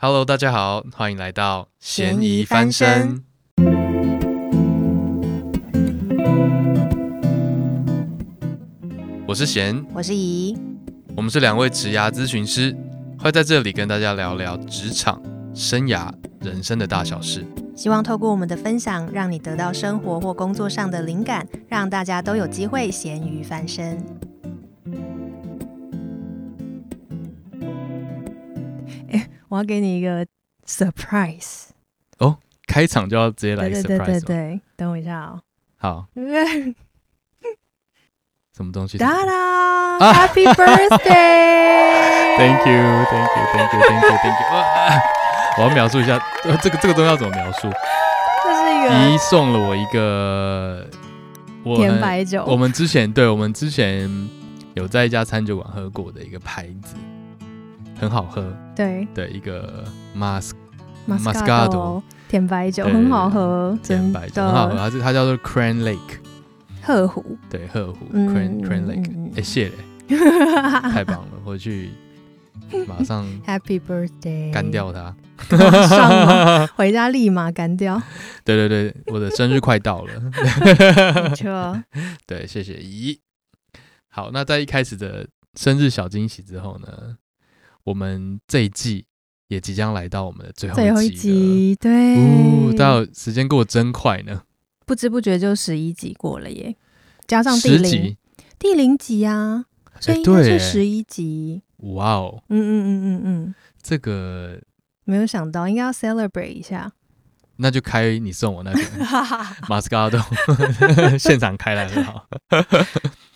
Hello，大家好，欢迎来到咸宜翻身。我是贤，我是怡，我们是两位职涯咨询师，会在这里跟大家聊聊职场、生涯、人生的大小事。希望透过我们的分享，让你得到生活或工作上的灵感，让大家都有机会咸鱼翻身。我要给你一个 surprise 哦，开场就要直接来 surprise 对对对对对，等我一下哦。好。什么东西？哒啦！Happy birthday！Thank you，Thank you，Thank you，Thank you，Thank you。我要描述一下，这个这个东西要怎么描述？这是一个姨送了我一个甜白酒。我们之前对，我们之前有在一家餐酒馆喝过的一个牌子，很好喝。对的，一个 mas mascado 甜白酒很好喝，甜白酒很好喝，它是它叫做 Crane Lake。鹤湖对鹤湖 Crane Crane Lake，哎谢嘞，太棒了！回去马上 Happy Birthday，干掉它，回家立马干掉。对对对，我的生日快到了，没错。对，谢谢姨。好，那在一开始的生日小惊喜之后呢，我们这一季也即将来到我们的最后一集，最后一集对，呜，到时间过得真快呢。不知不觉就十一集过了耶，加上第零集第零集啊，所以应该是十一集。哇哦，嗯嗯嗯嗯嗯，这个没有想到，应该要 celebrate 一下。那就开你送我那个马斯卡多，现场开来很好。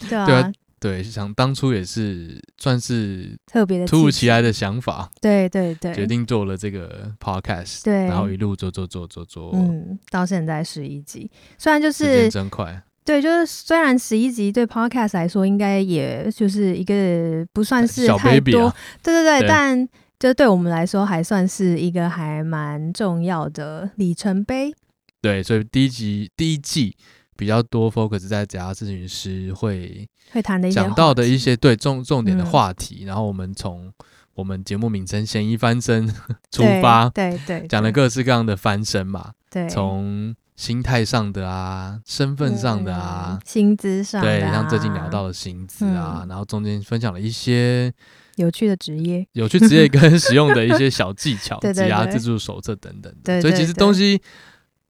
对啊。对，想当初也是算是特别的突如其来的想法，对对对，决定做了这个 podcast，对，然后一路做做做做做，嗯，到现在十一集，虽然就是时间真快，对，就是虽然十一集对 podcast 来说应该也就是一个不算是太多，小 baby 啊，对对对，对，但就对我们来说还算是一个还蛮重要的里程碑，对，所以第一集第一季。比较多 focus 在职涯咨询师会会谈的一些讲到的一些对重重点的话题，嗯、然后我们从我们节目名称“咸宜翻身”出发，对对，讲了各式各样的翻身嘛，对，从心态上的啊，身份上的啊，薪资上的、啊，对，像最近聊到的薪资啊、嗯，然后中间分享了一些有趣的职业、有趣职业 跟实用的一些小技巧，职涯自助手册等等，对，所以其实东西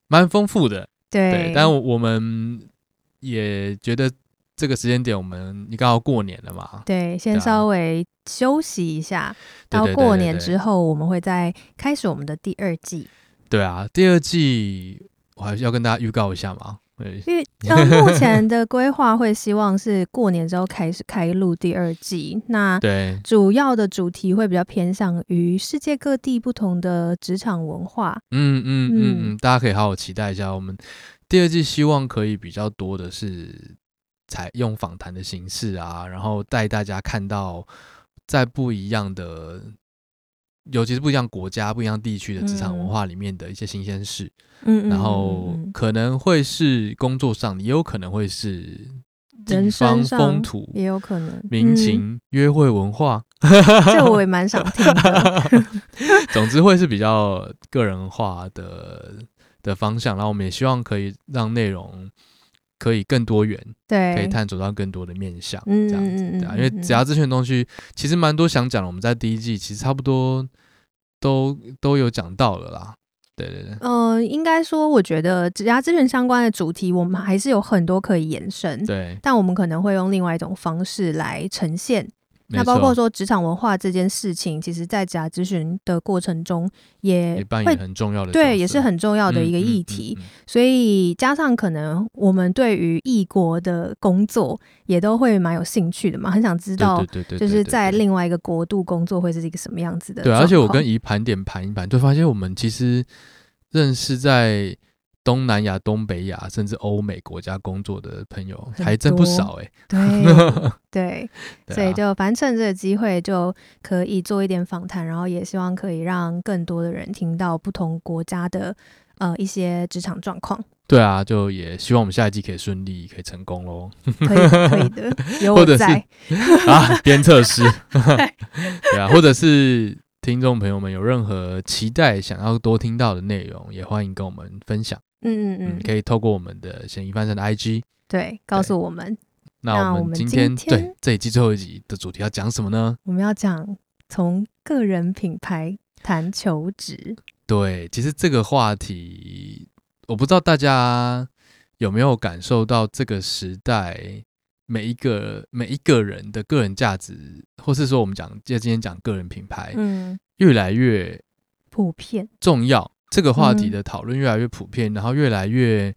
蛮丰富的。对，但我们也觉得这个时间点，我们你刚好过年了嘛？对，先稍微休息一下，到过年之后，我们会再开始我们的第二季。对啊，第二季我还是要跟大家预告一下嘛。因为 呃，目前的规划会希望是过年之后开始开录第二季。那对，主要的主题会比较偏向于世界各地不同的职场文化。嗯嗯嗯嗯，大家可以好好期待一下。我们第二季希望可以比较多的是采用访谈的形式啊，然后带大家看到在不一样的。尤其是不一样国家、不一样地区的职场文化里面的一些新鲜事，嗯，然后可能会是工作上，也有可能会是地方风土，也有可能民情、约会文化，这我也蛮想听的。总之会是比较个人化的的方向，然后我们也希望可以让内容。可以更多元，对，可以探索到更多的面向，这样子，对啊，因为职涯咨询的东西其实蛮多想讲的，我们在第一季其实差不多都都有讲到了啦，对对对。呃，应该说，我觉得职涯咨询相关的主题，我们还是有很多可以延伸，对，但我们可能会用另外一种方式来呈现。那包括说职场文化这件事情，其实在职涯咨询的过程中也会很重要的，对，也是很重要的一个议题。嗯嗯嗯嗯、所以加上可能我们对于异国的工作也都会蛮有兴趣的嘛，很想知道，就是在另外一个国度工作会是一个什么样子的。对，而且我跟姨盘点盘一盘，就发现我们其实认识在。东南亚、东北亚，甚至欧美国家工作的朋友还真不少哎、欸。对 对，所以就反正趁这个机会就可以做一点访谈，然后也希望可以让更多的人听到不同国家的呃一些职场状况。对啊，就也希望我们下一季可以顺利，可以成功喽。可以可以的，有 我在啊，鞭策师。对啊，或者是听众朋友们有任何期待想要多听到的内容，也欢迎跟我们分享。嗯嗯嗯，可以透过我们的嫌疑犯身的 IG，对，告诉我们。那我们今天，今天对这一季最后一集的主题要讲什么呢？我们要讲从个人品牌谈求职。对，其实这个话题，我不知道大家有没有感受到这个时代。每一个每一个人的个人价值，或是说我们讲，就今天讲个人品牌，嗯，越来越普遍重要。这个话题的讨论越来越普遍，然后越来越，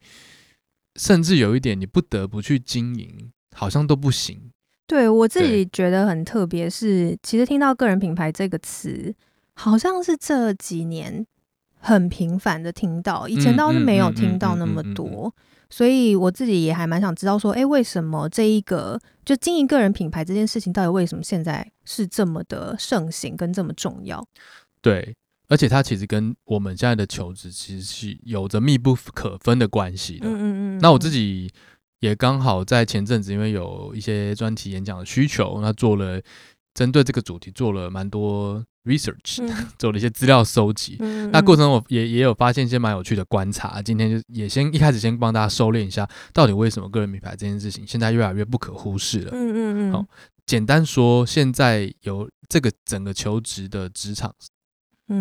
甚至有一点你不得不去经营，好像都不行。对，我自己觉得很特别，是其实听到个人品牌这个词，好像是这几年很频繁的听到，以前倒是没有听到那么多。所以我自己也还蛮想知道说，哎，为什么这一个就经营个人品牌这件事情，到底为什么现在是这么的盛行跟这么重要？对，而且它其实跟我们现在的求职其实是有着密不可分的关系的。嗯嗯嗯。那我自己也刚好在前阵子，因为有一些专题演讲的需求，那做了针对这个主题做了蛮多。research 做了一些资料收集，嗯、那过程我也也有发现一些蛮有趣的观察。今天就也先一开始先帮大家收敛一下，到底为什么个人品牌这件事情现在越来越不可忽视了？嗯嗯嗯。好，简单说，现在有这个整个求职的职场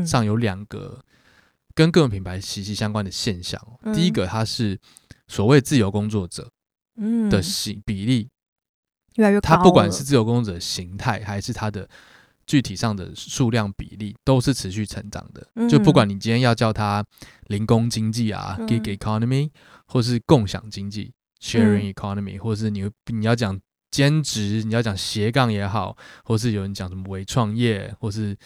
上有两个跟个人品牌息息相关的现象。嗯、第一个，它是所谓自由工作者的形比例越来越高，它不管是自由工作者形态还是它的。具体上的数量比例都是持续成长的，嗯、就不管你今天要叫它零工经济啊、嗯、gig economy，或是共享经济 sharing economy，、嗯、或是你你要讲兼职，你要讲斜杠也好，或是有人讲什么微创业，或是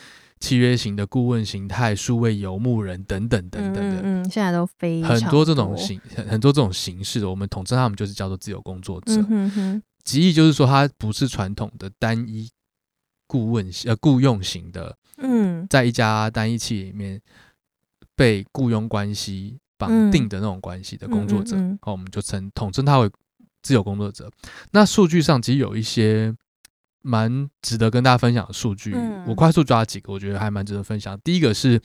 契约型的顾问形态、数位游牧人等等等等的，嗯，现在都非常很多这种形很很多这种形式的，我们统称他们就是叫做自由工作者。嗯哼，极意就是说，它不是传统的单一。顾问呃雇佣型的，嗯，在一家单一企业里面被雇佣关系绑定的那种关系的工作者，好、嗯，嗯嗯、我们就称统称他为自由工作者。那数据上其实有一些蛮值得跟大家分享的数据，嗯、我快速抓几个，我觉得还蛮值得分享。第一个是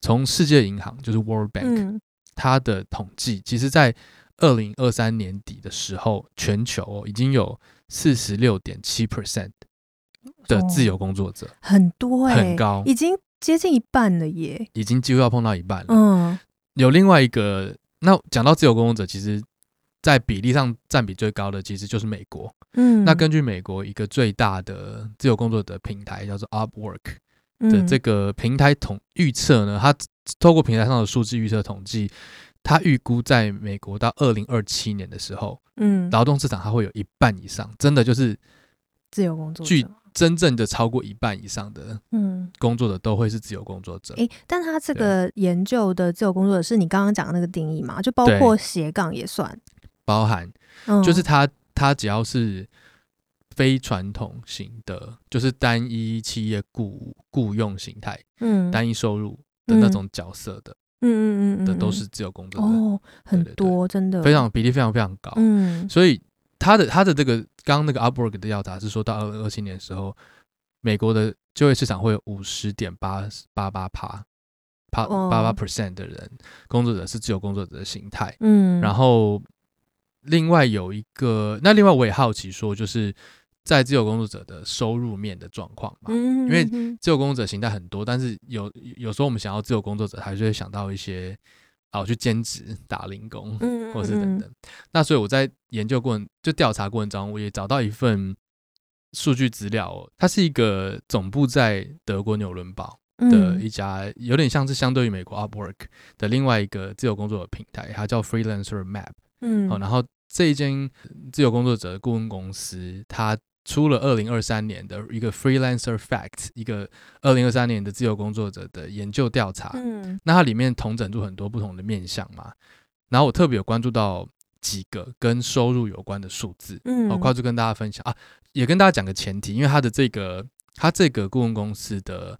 从世界银行，就是 World Bank，它的统计，其实在二零二三年底的时候，全球已经有四十六点七 percent。的自由工作者、哦、很多、欸，很高，已经接近一半了耶，已经几乎要碰到一半了。嗯，有另外一个，那讲到自由工作者，其实，在比例上占比最高的其实就是美国。嗯，那根据美国一个最大的自由工作者平台叫做 Upwork 的这个平台统预测呢，它透过平台上的数字预测统计，它预估在美国到二零二七年的时候，嗯，劳动市场它会有一半以上，真的就是自由工作者。真正的超过一半以上的嗯工作的都会是自由工作者。诶、欸，但他这个研究的自由工作者是你刚刚讲的那个定义吗？就包括斜杠也算，包含，就是他他只要是非传统型的，就是单一企业雇雇佣形态，嗯，单一收入的那种角色的，嗯嗯嗯的都是自由工作者哦，很多真的。非常比例非常非常高，嗯，所以。他的他的这个刚刚那个 Upwork 的调查是说到二零二七年的时候，美国的就业市场会有五十点八八八趴，八八 percent 的人工作者是自由工作者的形态。嗯，然后另外有一个，那另外我也好奇说，就是在自由工作者的收入面的状况嘛，因为自由工作者形态很多，但是有有时候我们想要自由工作者，还是会想到一些。啊，我去兼职打零工，或是等等。那所以我在研究过程，就调查过程中，我也找到一份数据资料。它是一个总部在德国纽伦堡的一家，有点像是相对于美国 Upwork 的另外一个自由工作的平台，它叫 Freelancer Map。嗯，哦然后这一间自由工作者的顾问公司，它。出了二零二三年的一个 Freelancer Fact，一个二零二三年的自由工作者的研究调查。嗯，那它里面统整出很多不同的面向嘛。然后我特别有关注到几个跟收入有关的数字。嗯，我快速跟大家分享啊，也跟大家讲个前提，因为它的这个它这个顾问公司的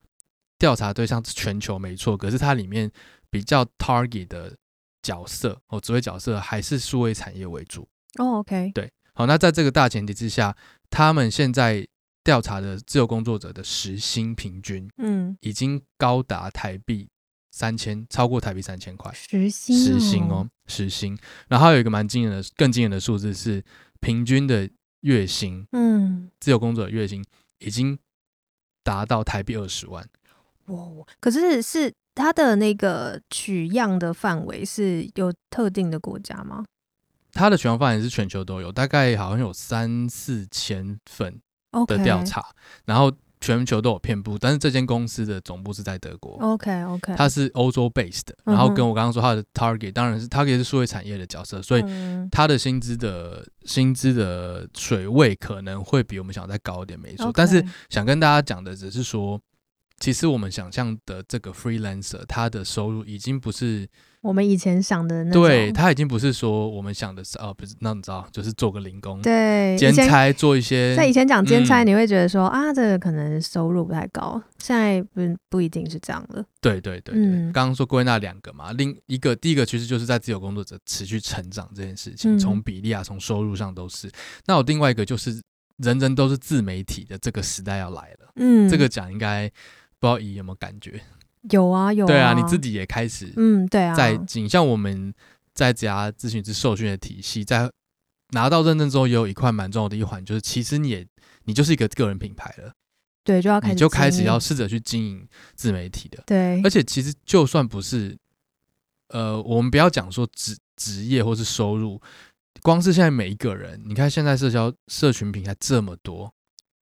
调查对象是全球没错，可是它里面比较 target 的角色哦，职位角色还是数位产业为主。哦，OK，对，好，那在这个大前提之下。他们现在调查的自由工作者的时薪平均，嗯，已经高达台币三千，超过台币三千块。时薪，时薪哦，时薪。然后还有一个蛮惊人的、更惊人的数字是平均的月薪，嗯，自由工作者月薪已经达到台币二十万。哇，可是是它的那个取样的范围是有特定的国家吗？它的取样范围是全球都有，大概好像有三四千份的调查，Okay. 然后全球都有遍布，但是这间公司的总部是在德国。OK OK，它是欧洲 based 的，然后跟我刚刚说它的 target，当然是 target 是数位产业的角色，所以它的薪资的薪资的水位可能会比我们想再高一点，没错。Okay. 但是想跟大家讲的只是说。其实我们想象的这个 freelancer，他的收入已经不是我们以前想的那种。对，他已经不是说我们想的是哦，不是那你知道，就是做个零工，对，兼差做一些。在以前讲兼差，你会觉得说、嗯、啊，这个可能收入不太高。现在不不一定是这样了。对对对对，刚刚、嗯、说归纳两个嘛，另一个第一个其实就是在自由工作者持续成长这件事情，从、嗯、比例啊，从收入上都是。那我另外一个就是人人都是自媒体的这个时代要来了。嗯，这个讲应该。不知道姨有没有感觉？有啊，有啊。对啊，你自己也开始嗯，对啊，在仅像我们在职涯咨询师受训的体系，在拿到认证之后，也有一块蛮重要的一环，就是其实你也你就是一个个人品牌了，对，就要开始你就开始要试着去经营自媒体的，对。而且其实就算不是，呃，我们不要讲说职职业或是收入，光是现在每一个人，你看现在社交社群平台这么多，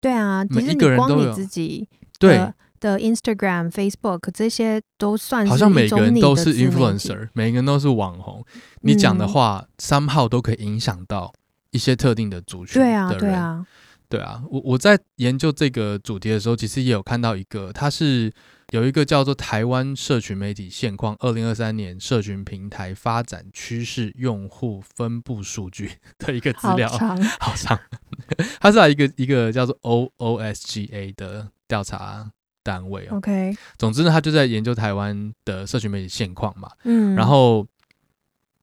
对啊，每一个人都有自己对。的 Instagram、Facebook 这些都算是好像每个人都是 influencer，每个人都是网红。你讲的话，somehow 都可以影响到一些特定的族群的人。对啊，对啊，对啊。我我在研究这个主题的时候，其实也有看到一个，它是有一个叫做《台湾社群媒体现况：二零二三年社群平台发展趋势、用户分布数据 》的一个资料，好长，好长。它是一个一个叫做 OOSGA 的调查。单位哦，OK，总之呢，他就在研究台湾的社群媒体现况嘛，嗯，然后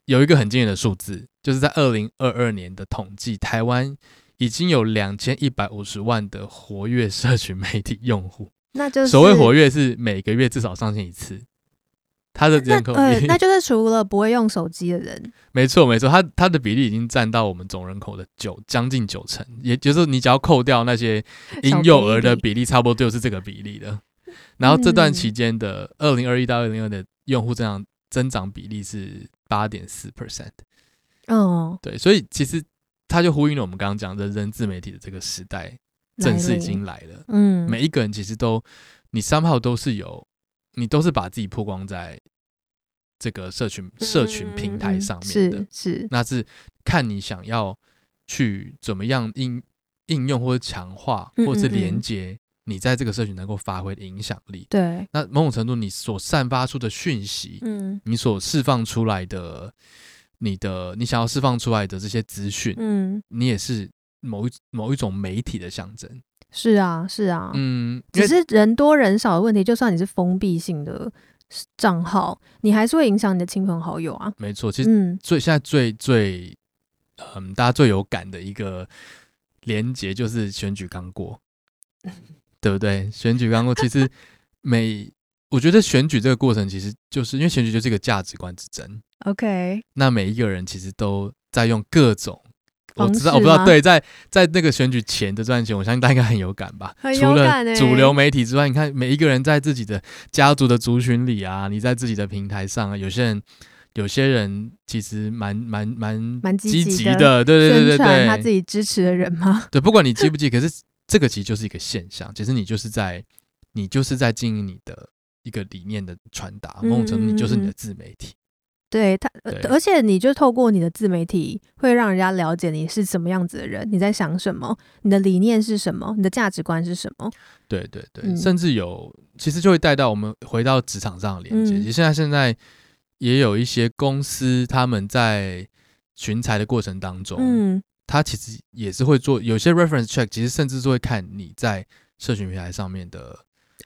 有一个很惊人的数字，就是在二零二二年的统计，台湾已经有两千一百五十万的活跃社群媒体用户，那就是所谓活跃是每个月至少上线一次。他的人口比那就是除了不会用手机的人，没错没错，他他的比例已经占到我们总人口的九将近九成，也就是你只要扣掉那些婴幼儿的比例，差不多就是这个比例的。然后这段期间的二零二一到二零二的用户增长增长比例是八点四 percent，哦，对，所以其实他就呼应了我们刚刚讲的人人自媒体的这个时代正式已经来了，嗯，每一个人其实都你三号都是有。你都是把自己曝光在这个社群社群平台上面的，嗯、是是，那是看你想要去怎么样应应用或者强化，或者是连接你在这个社群能够发挥的影响力。对，那某种程度你所散发出的讯息，嗯，你所释放出来的，你的你想要释放出来的这些资讯，嗯，你也是某一某一种媒体的象征。是啊，是啊，嗯，只是人多人少的问题。就算你是封闭性的账号，你还是会影响你的亲朋好友啊。没错，其实最现在最最嗯，大家最有感的一个连结就是选举刚过，对不对？选举刚过，其实每我觉得选举这个过程，其实就是因为选举就是一个价值观之争。OK，那每一个人其实都在用各种。我知道，我不知道。对，在在那个选举前的这段时间，我相信大家应该很有感吧？很有感欸。除了主流媒体之外，你看每一个人在自己的家族的族群里啊，你在自己的平台上啊，有些人，有些人其实蛮蛮蛮蛮积极的，对对对对对，他自己支持的人吗？对，不管你记不记，可是这个其实就是一个现象，其实你就是在你就是在经营你的一个理念的传达，某种程度你就是你的自媒体。对他，而且你就透过你的自媒体，会让人家了解你是什么样子的人，你在想什么，你的理念是什么，你的价值观是什么。对对对，嗯、甚至有，其实就会带到我们回到职场上的连接。其实现在现在也有一些公司，他们在寻才的过程当中，嗯，他其实也是会做有些 reference check，其实甚至是会看你在社群平台上面的，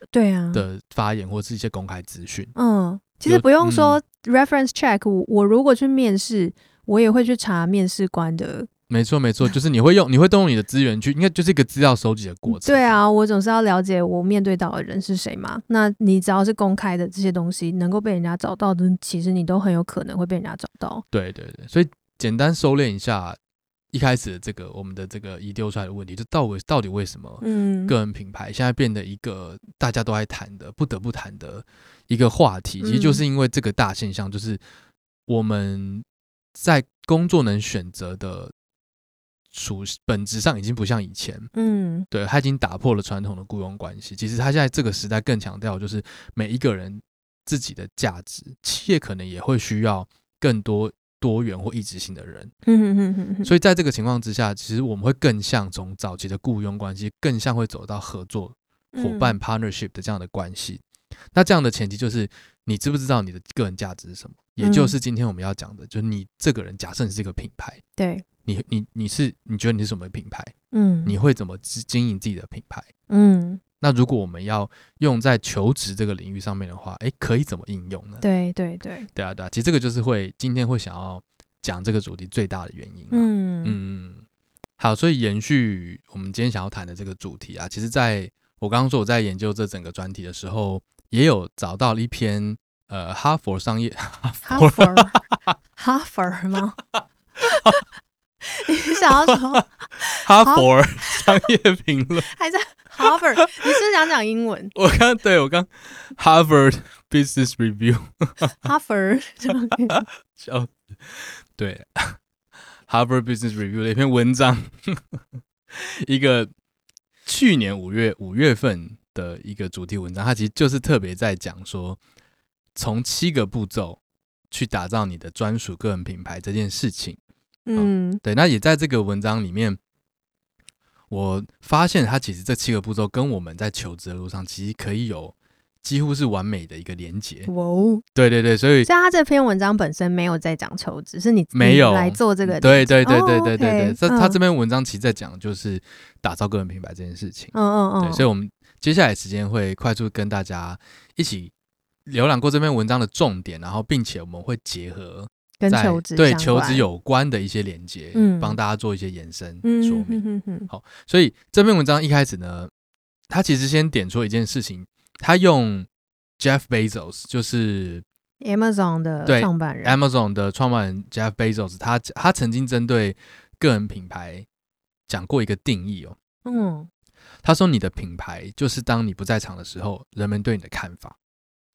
对啊的发言或是一些公开资讯，嗯。其实不用说 reference check，我我如果去面试，我也会去查面试官的没错没错，就是你会用你会动用你的资源去，应该就是一个资料收集的过程。对啊，我总是要了解我面对到的人是谁嘛。那你只要是公开的这些东西，能够被人家找到的，其实你都很有可能会被人家找到。对对对，所以简单收敛一下一开始的这个我们的这个遗丢出来的问题，就到底到底为什么嗯个人品牌现在变得一个大家都爱谈的不得不谈的一个话题，其实就是因为这个大现象，就是我们在工作能选择的。属本质上已经不像以前，嗯，对，他已经打破了传统的雇佣关系。其实他现在这个时代更强调就是每一个人自己的价值，企业可能也会需要更多多元或异质性的人。嗯嗯嗯嗯。所以在这个情况之下，其实我们会更像从早期的雇佣关系，更像会走到合作伙伴 partnership 的这样的关系。那这样的前提就是你知不知道你的个人价值是什么？也就是今天我们要讲的，就是你这个人，假设你是一个品牌，对。你你你是你觉得你是什么品牌？嗯，你会怎么经营自己的品牌？嗯，那如果我们要用在求职这个领域上面的话，哎，可以怎么应用呢？对对对，对啊对啊，其实这个就是会今天会想要讲这个主题最大的原因。嗯嗯，好，所以延续我们今天想要谈的这个主题啊，其实在我刚刚说我在研究这整个专题的时候，也有找到了一篇呃哈佛商业哈佛 哈佛吗？你想要说哈佛商业评论还在 Harvard？你是想讲英文？我刚对我刚 Harvard Business Review Harvard 笑对 Harvard Business Review 的一篇文章，一个去年五月五月份的一个主题文章，它其实就是特别在讲说，从七个步骤去打造你的专属个人品牌这件事情。嗯，对，那也在这个文章里面，我发现他其实这七个步骤跟我们在求职的路上其实可以有几乎是完美的一个连接。哇哦，对对对，所以像他这篇文章本身没有在讲求职，是你没有来做这个。对对对对对对对，他他这篇文章其实在讲就是打造个人品牌这件事情。嗯嗯嗯，对，所以我们接下来时间会快速跟大家一起浏览过这篇文章的重点，然后并且我们会结合。跟求职对求职有关的一些连接，嗯，帮大家做一些延伸说明。好，所以这篇文章一开始呢，他其实先点出一件事情，他用 Jeff Bezos，就是 Amazon 的创办人，Amazon 的创办人 Jeff Bezos，他他曾经针对个人品牌讲过一个定义哦，嗯，他说你的品牌就是当你不在场的时候，人们对你的看法。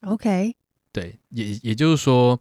OK，对，也也就是说。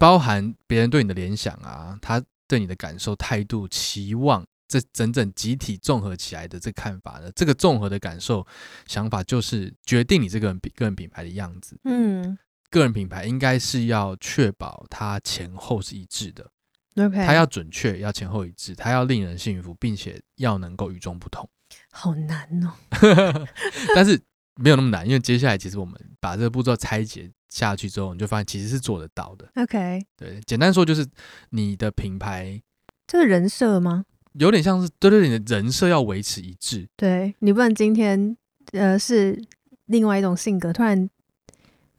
包含别人对你的联想啊，他对你的感受、态度、期望，这整整集体综合起来的这看法呢，这个综合的感受、想法，就是决定你这个人个人品牌的样子。嗯，个人品牌应该是要确保它前后是一致的。OK，它要准确，要前后一致，它要令人信服，并且要能够与众不同。好难哦，但是没有那么难，因为接下来其实我们把这个步骤拆解。下去之后，你就发现其实是做得到的。OK，对，简单说就是你的品牌，这个人设吗？有点像是对对，你的人设要维持一致。对，你不能今天呃是另外一种性格，突然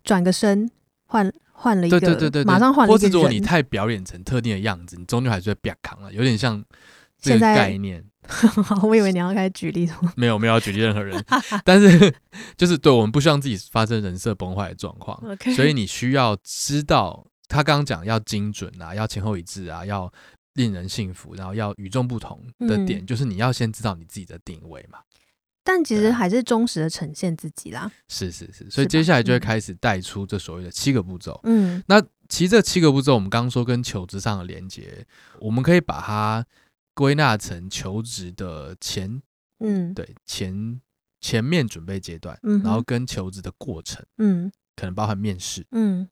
转个身换换了一个，对对对对，马上换了一个。或者如果你太表演成特定的样子，你终究还是会变扛了，有点像这个概念。我以为你要开始举例，没有没有要举例任何人，但是就是对我们不希望自己发生人设崩坏的状况.所以你需要知道他刚刚讲要精准啊，要前后一致啊，要令人信服，然后要与众不同的点，嗯、就是你要先知道你自己的定位嘛。但其实还是忠实的呈现自己啦。是是是，所以接下来就会开始带出这所谓的七个步骤。嗯，那其实这七个步骤，我们刚刚说跟求职上的连接，我们可以把它。归纳成求职的前，嗯，对，前前面准备阶段，嗯，然后跟求职的过程，嗯，可能包含面试，嗯，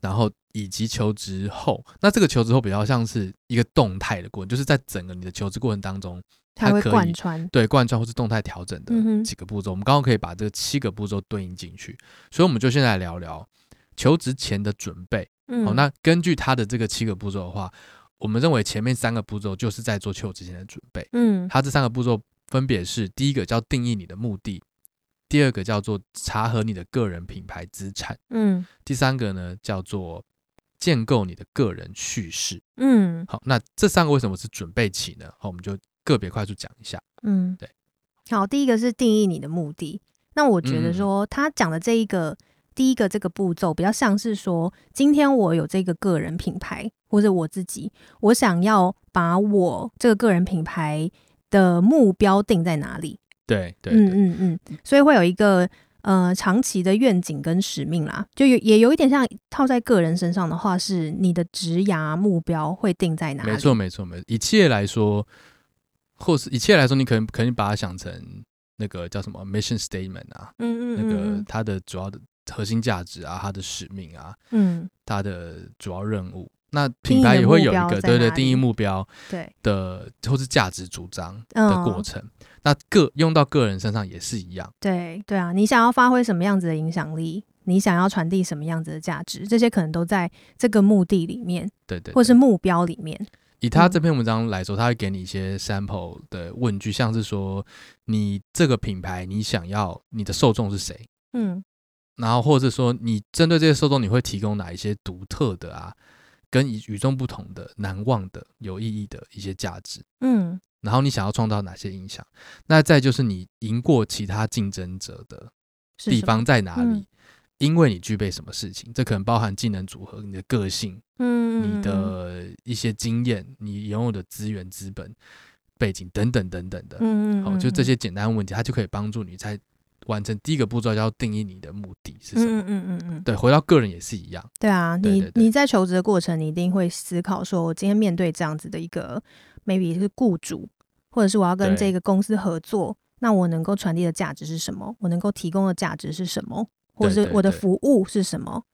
然后以及求职后，那这个求职后比较像是一个动态的过程，就是在整个你的求职过程当中，它可以贯穿，对，贯穿或是动态调整的几个步骤，嗯，我们刚刚可以把这个七个步骤对应进去，所以我们就现在来聊聊求职前的准备，嗯，好，那根据他的这个七个步骤的话。我们认为前面三个步骤就是在做求职前的准备。嗯，它这三个步骤分别是：第一个叫定义你的目的，第二个叫做查核你的个人品牌资产，嗯，第三个呢叫做建构你的个人叙事。嗯，好，那这三个为什么是准备期呢？好，我们就个别快速讲一下。嗯，对。好，第一个是定义你的目的。那我觉得说他讲的这一个、嗯、第一个这个步骤，比较像是说，今天我有这个个人品牌，或者我自己，我想要把我这个个人品牌的目标定在哪里？对对，嗯嗯嗯，所以会有一个呃长期的愿景跟使命啦，就有也有一点像套在个人身上的话，是你的职涯目标会定在哪里？没错没错没错，以企业来说，或是以企业来说，你可能可能把它想成那个叫什么 mission statement 啊，嗯嗯，嗯，那个它的主要的核心价值啊，它的使命啊，嗯，它的主要任务。那品牌也会有一个对对定义目标对的或是价值主张的过程。嗯、那个用到个人身上也是一样。对对啊，你想要发挥什么样子的影响力，你想要传递什么样子的价值，这些可能都在这个目的里面，对对，对，或是目标里面。以他这篇文章来说，他会给你一些 sample 的问句，像是说你这个品牌，你想要你的受众是谁？嗯，然后或者说你针对这些受众，你会提供哪一些独特的啊？跟与众不同的、难忘的、有意义的一些价值，嗯，然后你想要创造哪些影响？那再就是你赢过其他竞争者的地方在哪里？因为你具备什么事情？这可能包含技能组合、你的个性，嗯，你的一些经验、你拥有的资源、资本、背景等等等等的，嗯，好，就这些简单问题，它就可以帮助你在。完成第一个步骤，要定义你的目的是什么？嗯嗯嗯嗯，对，回到个人也是一样。对啊，你你在求职的过程，你一定会思考说，我今天面对这样子的一个，maybe 是雇主，或者是我要跟这个公司合作，那我能够传递的价值是什么？我能够提供的价值是什么？或者是我的服务是什么？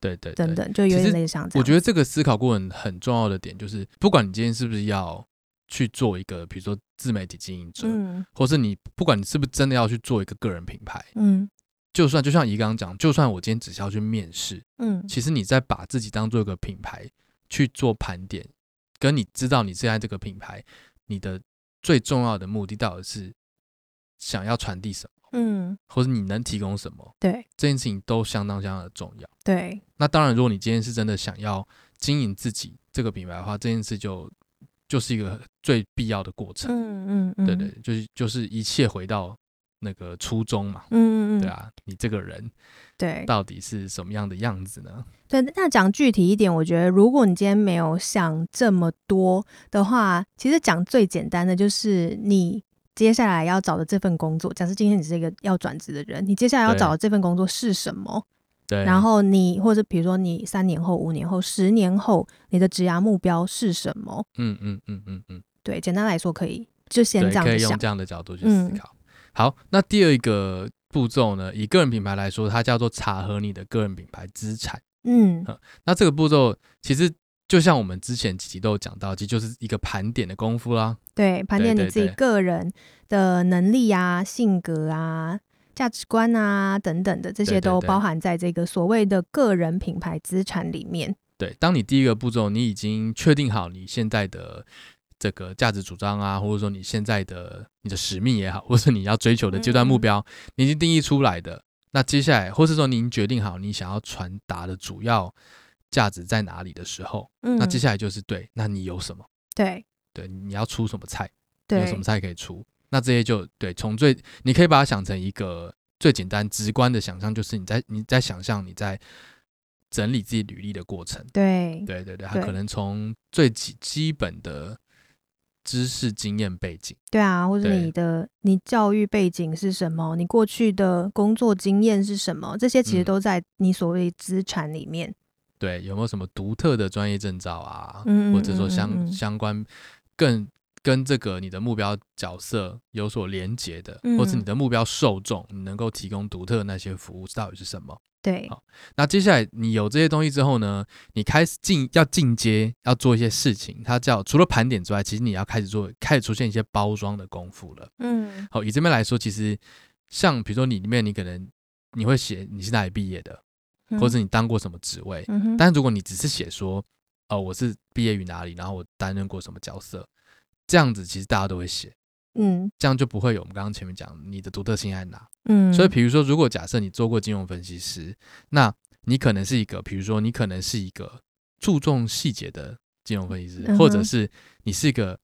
对对，对，等等，就有点类似像这样。我觉得这个思考过程很重要的点，就是不管你今天是不是要。去做一个，比如说自媒体经营者，嗯，或是你不管你是不是真的要去做一个个人品牌，嗯，就算就像怡刚刚讲，就算我今天只是要去面试，嗯，其实你在把自己当做一个品牌去做盘点，跟你知道你现在这个品牌，你的最重要的目的到底是想要传递什么，嗯，或者你能提供什么，对，这件事情都相当相当的重要。对，那当然，如果你今天是真的想要经营自己这个品牌的话，这件事就。就是一个最必要的过程，嗯嗯嗯，对对，就是就是一切回到那个初衷嘛，嗯嗯嗯，对啊，你这个人对到底是什么样的样子呢？对，那讲具体一点，我觉得如果你今天没有想这么多的话，其实讲最简单的就是你接下来要找的这份工作，假设今天你是一个要转职的人，你接下来要找的这份工作是什么？对，然后你或者比如说你三年后、五年后、十年后，你的职涯目标是什么？嗯嗯嗯嗯嗯，对，简单来说可以就先这样想，可以用这样的角度去思考。嗯、好，那第二个步骤呢？以个人品牌来说，它叫做查核你的个人品牌资产。嗯，那这个步骤其实就像我们之前几集都有讲到，其实就是一个盘点的功夫啦。对，盘点你自己个人的能力啊、性格啊。价值观啊，等等的这些都包含在这个所谓的个人品牌资产里面。对，当你第一个步骤，你已经确定好你现在的这个价值主张啊，或者说你现在的你的使命也好，或者是你要追求的阶段目标，嗯，你已经定义出来的。那接下来，或是说您决定好你想要传达的主要价值在哪里的时候，嗯，那接下来就是对，那你有什么？对，对，你要出什么菜？对，有什么菜可以出？那这些就对，从最你可以把它想成一个最简单直观的想象，就是你在你在想象你在整理自己履历的过程。对对对对，它可能从最基基本的知识、经验、背景。对啊，或者你的你教育背景是什么？你过去的工作经验是什么？这些其实都在你所谓资产里面。嗯、对，有没有什么独特的专业证照啊？嗯，或者说相相关更。跟这个你的目标角色有所连结的，或是你的目标受众，你能够提供独特的那些服务到底是什么？对，好，那接下来你有这些东西之后呢，你开始进要进阶，要做一些事情，它叫除了盘点之外，其实你要开始做，开始出现一些包装的功夫了。嗯，好，以这边来说，其实像比如说你里面你可能你会写你是哪里毕业的，或者你当过什么职位，嗯，但如果你只是写说哦我是毕业于哪里，然后我担任过什么角色。这样子其实大家都会写，嗯，这样就不会有我们刚刚前面讲你的独特性在哪，嗯，所以比如说，如果假设你做过金融分析师，那你可能是一个，比如说你可能是一个注重细节的金融分析师，嗯、或者是你是一个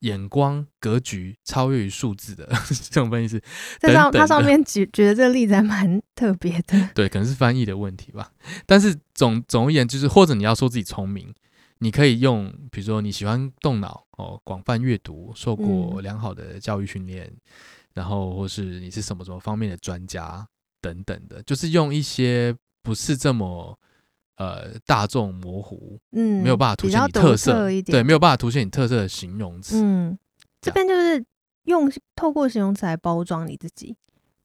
眼光格局超越于数字的 这种分析师。这上他上面举举的这个例子还蛮特别的。对，可能是翻译的问题吧。但是总总而言之，就是或者你要说自己聪明，你可以用，比如说你喜欢动脑哦，广泛阅读，受过良好的教育训练，嗯、然后或是你是什么什么方面的专家等等的，就是用一些不是这么。呃，大众模糊，嗯，没有办法凸显你特色，特对，没有办法凸显你特色的形容词，嗯，这边就是用透过形容词来包装你自己，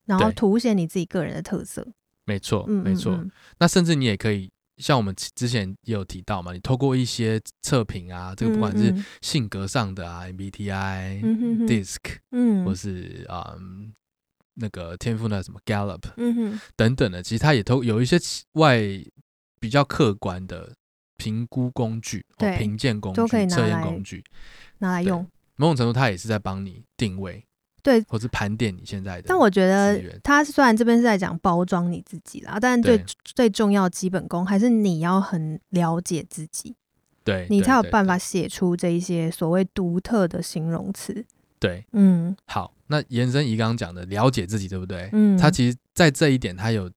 然后凸显你自己个人的特色，没错，没错。嗯嗯嗯，那甚至你也可以像我们之前也有提到嘛，你透过一些测评啊，这个不管是性格上的啊，MBTI、DISC，嗯，或是啊、嗯、那个天赋的什么 Gallup，嗯哼，等等的，其实它也都有一些外。比较客观的评估工具、评鉴工具、测验工具拿来用，某种程度它也是在帮你定位，对，或是盘点你现在的。但我觉得，他虽然这边是在讲包装你自己啦，但最最重要基本功还是你要很了解自己，对，你才有办法写出这一些所谓独特的形容词。对，嗯，好，那延伸怡刚刚讲的了解自己，对不对？嗯，他其实在这一点，他有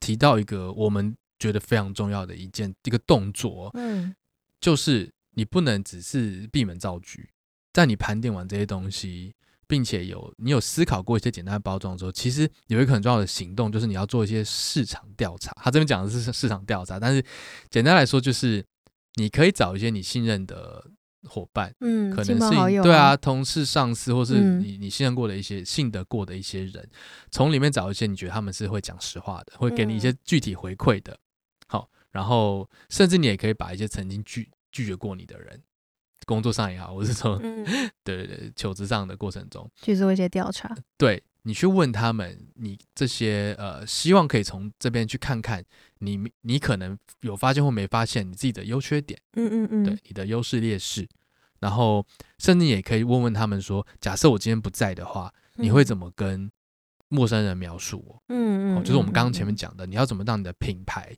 提到一个我们。觉得非常重要的一件一个动作，嗯，就是你不能只是闭门造车，在你盘点完这些东西，并且有你有思考过一些简单的包装之后，其实有一个很重要的行动，就是你要做一些市场调查。他这边讲的是市场调查，但是简单来说，就是你可以找一些你信任的伙伴，嗯，可能是、啊、对啊，同事、上司，或是你你信任过的一些、嗯、信得过的一些人，从里面找一些你觉得他们是会讲实话的，会给你一些具体回馈的。好，然后甚至你也可以把一些曾经拒拒绝过你的人，工作上也好，或是说，嗯、对对对，求职上的过程中去做一些调查，对，你去问他们，你这些呃，希望可以从这边去看看你你可能有发现或没发现你自己的优缺点，嗯嗯嗯，对，你的优势劣势，然后甚至也可以问问他们说，假设我今天不在的话，你会怎么跟陌生人描述我？嗯嗯，就是我们刚刚前面讲的，你要怎么让你的品牌。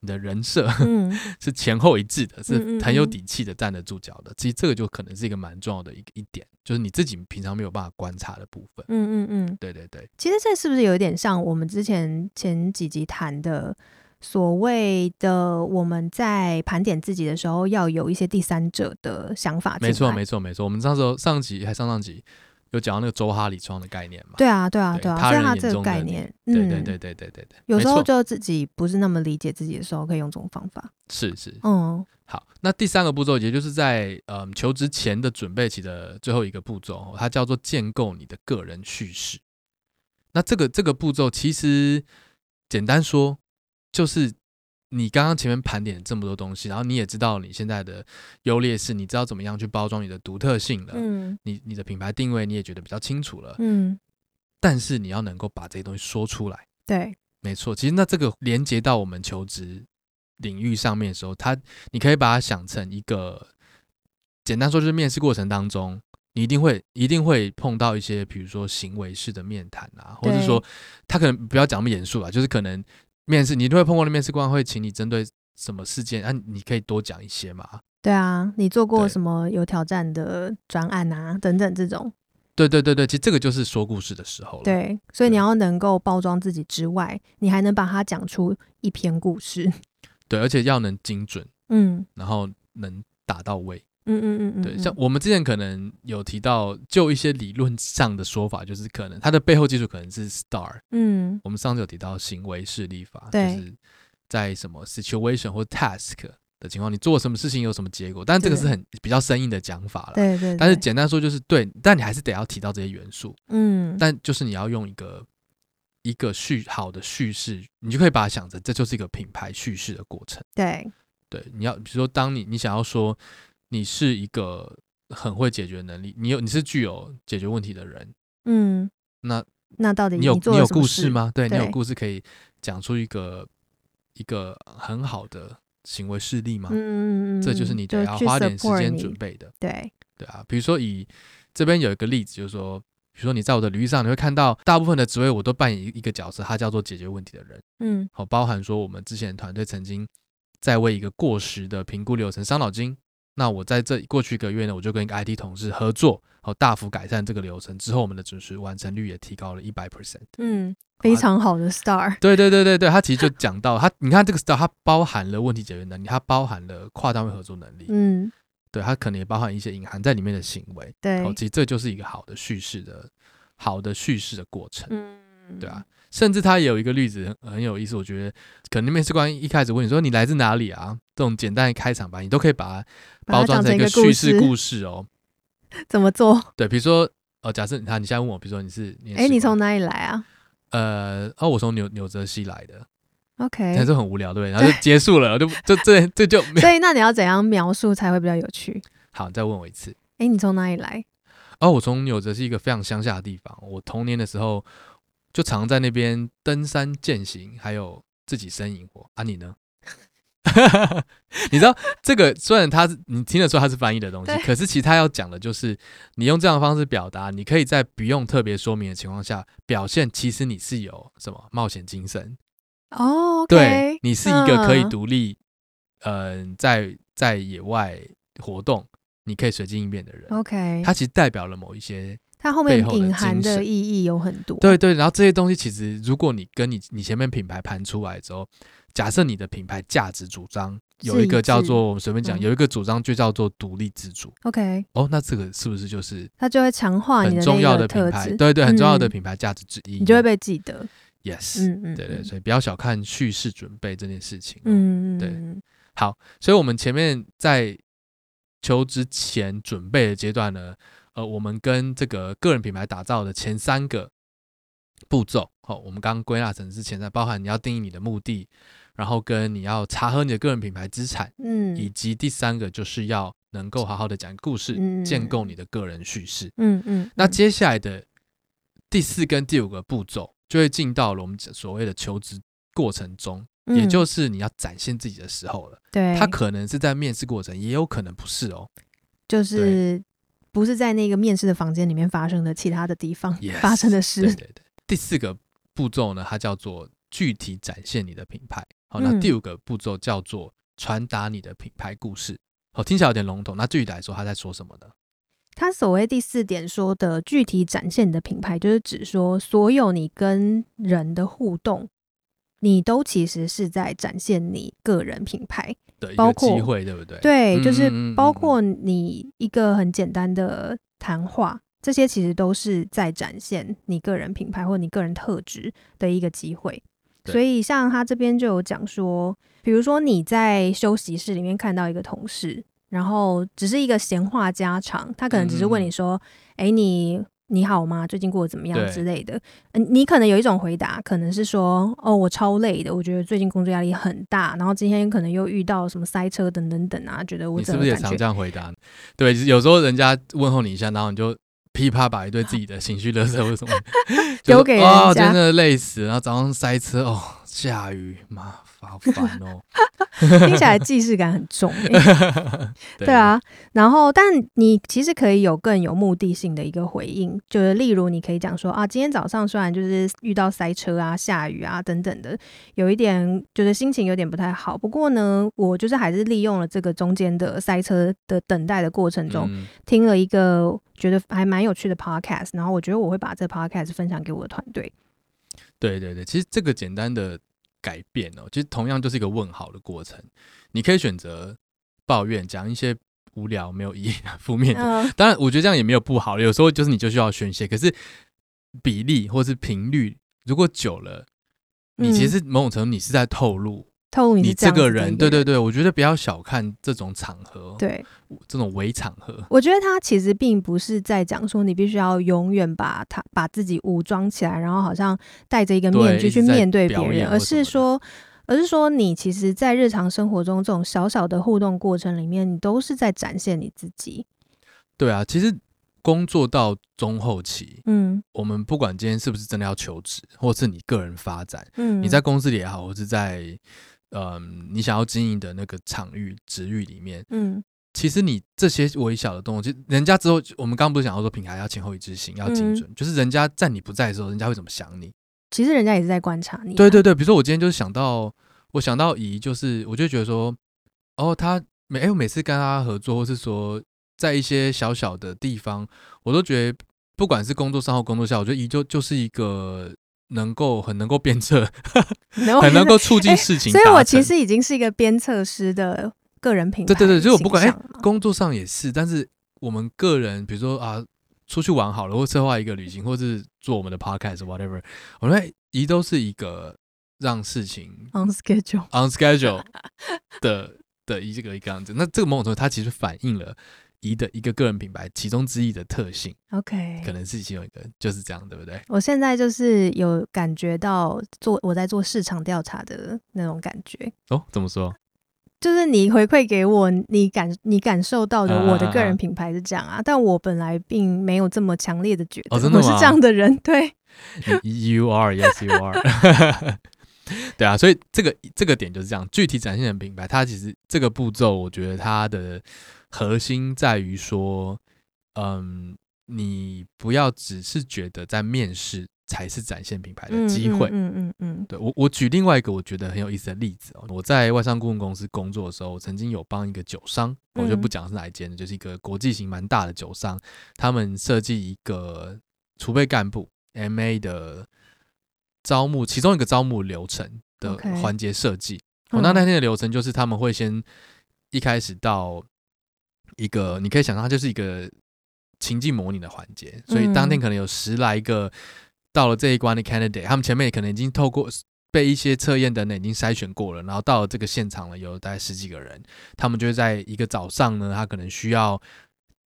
你的人设、嗯、是前后一致的，是很有底气的，站得住脚的。其实这个就可能是一个蛮重要的一个一点，就是你自己平常没有办法观察的部分。嗯嗯嗯，对对对。其实这是不是有一点像我们之前前几集谈的所谓的我们在盘点自己的时候，要有一些第三者的想法？没错没错没错。我们上时候上集还上上集。有讲到那个周哈里窗的概念嘛？对啊，对啊，对啊，所以他这个概念，对对对对对对对。有时候就自己不是那么理解自己的时候，可以用这种方法。是是，嗯，好。那第三个步骤，也就是在嗯求职前的准备期的最后一个步骤，它叫做建构你的个人叙事。那这个这个步骤其实简单说就是。你刚刚前面盘点这么多东西，然后你也知道你现在的优劣势，你知道怎么样去包装你的独特性了。嗯，你你的品牌定位你也觉得比较清楚了。嗯，但是你要能够把这些东西说出来。对，没错。其实那这个连接到我们求职领域上面的时候，它你可以把它想成一个简单说，就是面试过程当中，你一定会一定会碰到一些，比如说行为式的面谈啊，或者说他可能不要讲那么严肃啊，就是可能。面试你都会碰过的面试官会请你针对什么事件啊？你可以多讲一些嘛？对啊，你做过什么有挑战的专案啊？等等这种。对对对对，其实这个就是说故事的时候了。对，所以你要能够包装自己之外，你还能把它讲出一篇故事。对，而且要能精准，嗯，然后能打到位。嗯嗯嗯嗯，对，像我们之前可能有提到，就一些理论上的说法，就是可能它的背后技术可能是 STAR。嗯，我们上次有提到行为式立法，就是在什么 situation 或 task 的情况，你做什么事情有什么结果，但这个是很比较生硬的讲法了。对对。但是简单说就是对，但你还是得要提到这些元素。嗯。但就是你要用一个一个叙好的叙事，你就可以把它想成这就是一个品牌叙事的过程。对。对，你要比如说，当你你想要说。你是一个很会解决能力，你有你是具有解决问题的人，嗯，那那到底你有你有故事吗？对，对你有故事可以讲出一个一个很好的行为事例吗？嗯，这就是你得要花点时间准备的。对对啊，比如说以这边有一个例子，就是说，比如说你在我的履历上你会看到，大部分的职位我都扮演一个角色，它叫做解决问题的人。嗯，好，包含说我们之前团队曾经。在为一个过时的评估流程伤脑筋。那我在这过去一个月呢，我就跟一个 IT 同事合作，好大幅改善这个流程之后，我们的准时完成率也提高了一百 percent。嗯，非常好的 STAR。对对对对对，他其实就讲到他，你看这个 STAR，它包含了问题解决能力，它包含了跨单位合作能力。嗯，对，它可能也包含一些隐含在里面的行为。对，其实这就是一个好的叙事的好的叙事的过程。嗯，对啊。甚至他也有一个例子很很有意思，我觉得可能面试官一开始问你说，你来自哪里啊，这种简单的开场白，你都可以把它包装成一个叙事故事哦。怎么做？对，比如说呃，假设他你现在问我，比如说你是哎，你从哪里来啊？呃，哦，我从纽纽泽西来的。OK，还是很无聊，对不对，然后就结束了，就就这这就。所以那你要怎样描述才会比较有趣？好，再问我一次。哎，你从哪里来？哦，我从纽泽西一个非常乡下的地方，我童年的时候。就常在那边登山践行，还有自己生营火啊？你呢？你知道这个虽然他是你听得出他是翻译的东西，可是其实他要讲的就是你用这样的方式表达，你可以在不用特别说明的情况下表现，其实你是有什么冒险精神哦。Okay, 对，你是一个可以独立，嗯、呃，在在野外活动，你可以随机应变的人。OK，它其实代表了某一些。它后面隐含的意义有很多，对对，然后这些东西其实，如果你跟你你前面品牌盘出来之后，假设你的品牌价值主张有一个叫做我们随便讲，有一个主张就叫做独立自主。OK，哦，那这个是不是就是它就会强化你的很重要的品牌？对对，很重要的品牌价值之一，你就会被记得。Yes，嗯嗯，对对，所以不要小看叙事准备这件事情。嗯嗯，对，好，所以我们前面在求职前准备的阶段呢。呃，我们跟这个个人品牌打造的前三个步骤，好，我们刚刚归纳成是前三，包含你要定义你的目的，然后跟你要查核你的个人品牌资产，嗯，以及第三个就是要能够好好的讲故事，嗯、建构你的个人叙事，嗯嗯。嗯，那接下来的第四跟第五个步骤，就会进到了我们所谓的求职过程中，嗯、也就是你要展现自己的时候了。对，他可能是在面试过程，也有可能不是哦，就是。不是在那个面试的房间里面发生的其他的地方发生的事。Yes, 对对对。第四个步骤呢，它叫做具体展现你的品牌。好，那第五个步骤叫做传达你的品牌故事。好，听起来有点笼统。那具体来说，他在说什么呢？他所谓第四点说的具体展现你的品牌，就是指说所有你跟人的互动，你都其实是在展现你个人品牌。对包括机会，对不对？对，就是包括你一个很简单的谈话，这些其实都是在展现你个人品牌或你个人特质的一个机会。对所以，像他这边就有讲说，比如说你在休息室里面看到一个同事，然后只是一个闲话家常，他可能只是问你说：“哎、你。”你好吗？最近过得怎么样之类的？嗯，你可能有一种回答，可能是说，哦，我超累的，我觉得最近工作压力很大，然后今天可能又遇到什么塞车等等等啊，觉得我怎么你是不是也常这样回答？对，有时候人家问候你一下，然后你就噼啪把一堆自己的情绪勒索为什么 丢给人家，哦，真的累死，然后早上塞车，哦，下雨嘛。好烦哦，听起来既视感很重。对啊，然后但你其实可以有更有目的性的一个回应，就是例如你可以讲说啊，今天早上虽然就是遇到塞车啊、下雨啊等等的，有一点就是心情有点不太好，不过呢，我就是还是利用了这个中间的塞车的等待的过程中，嗯、听了一个觉得还蛮有趣的 podcast，然后我觉得我会把这 podcast 分享给我的团队。对对对，其实这个简单的。改变哦，其实同样就是一个问好的过程。你可以选择抱怨，讲一些无聊、没有意义的负面的。Uh, 当然，我觉得这样也没有不好。有时候就是你就需要宣泄，可是比例或是频率如果久了，你其实某种程度你是在透露。透露你这个人，对对对，我觉得不要小看这种场合，对这种伪场合。我觉得他其实并不是在讲说你必须要永远把他把自己武装起来，然后好像戴着一个面具去面对别人，而是说，而是说你其实，在日常生活中这种小小的互动过程里面，你都是在展现你自己。对啊，其实工作到中后期，嗯，我们不管今天是不是真的要求职，或是你个人发展，嗯，你在公司里也好，或是在嗯，你想要经营的那个场域、职域里面，嗯，其实你这些微小的动作，就人家之后，我们刚刚不是讲到说品牌要前后一致性，要精准，嗯、就是人家在你不在的时候，人家会怎么想你？其实人家也是在观察你、啊。对对对，比如说我今天就是想到我想到姨，就是我就觉得说，哦，他每哎，我每次跟他合作，或是说在一些小小的地方，我都觉得，不管是工作上或工作下，我觉得姨就就是一个能够很能够鞭策，很能够促进事情。所以我其实已经是一个鞭策师的个人品牌。对对对，所以我不管哎，工作上也是，但是我们个人，比如说啊，出去玩好了，或策划一个旅行，或是做我们的 podcast whatever，我觉得宜都是一个。让事情 on schedule on schedule 的的一个一个样子，那这个某种程度它其实反映了宜的一个个人品牌其中之一的特性。OK，可能是其中一个就是这样，对不对？我现在就是有感觉到做我在做市场调查的那种感觉。哦，怎么说？就是你回馈给我，你感你感受到的我的个人品牌是这样啊，啊但我本来并没有这么强烈的觉得？我是这样的人。对，You are, yes, you are. 对啊，所以这个这个点就是这样，具体展现的品牌，它其实这个步骤，我觉得它的核心在于说，嗯，你不要只是觉得在面试才是展现品牌的机会。嗯嗯嗯。对，我我举另外一个我觉得很有意思的例子哦，我在外商顾问公司工作的时候，我曾经有帮一个酒商，我就不讲是哪一间的，就是一个国际型蛮大的酒商，他们设计一个储备干部 MA 的。招募其中一个招募流程的环节设计，我那那天的流程就是他们会先一开始到一个，你可以想象它就是一个情境模拟的环节，所以当天可能有十来个到了这一关的 candidate，他们前面可能已经透过被一些测验等等已经筛选过了，然后到了这个现场了，有大概十几个人，他们就会在一个早上呢，他可能需要。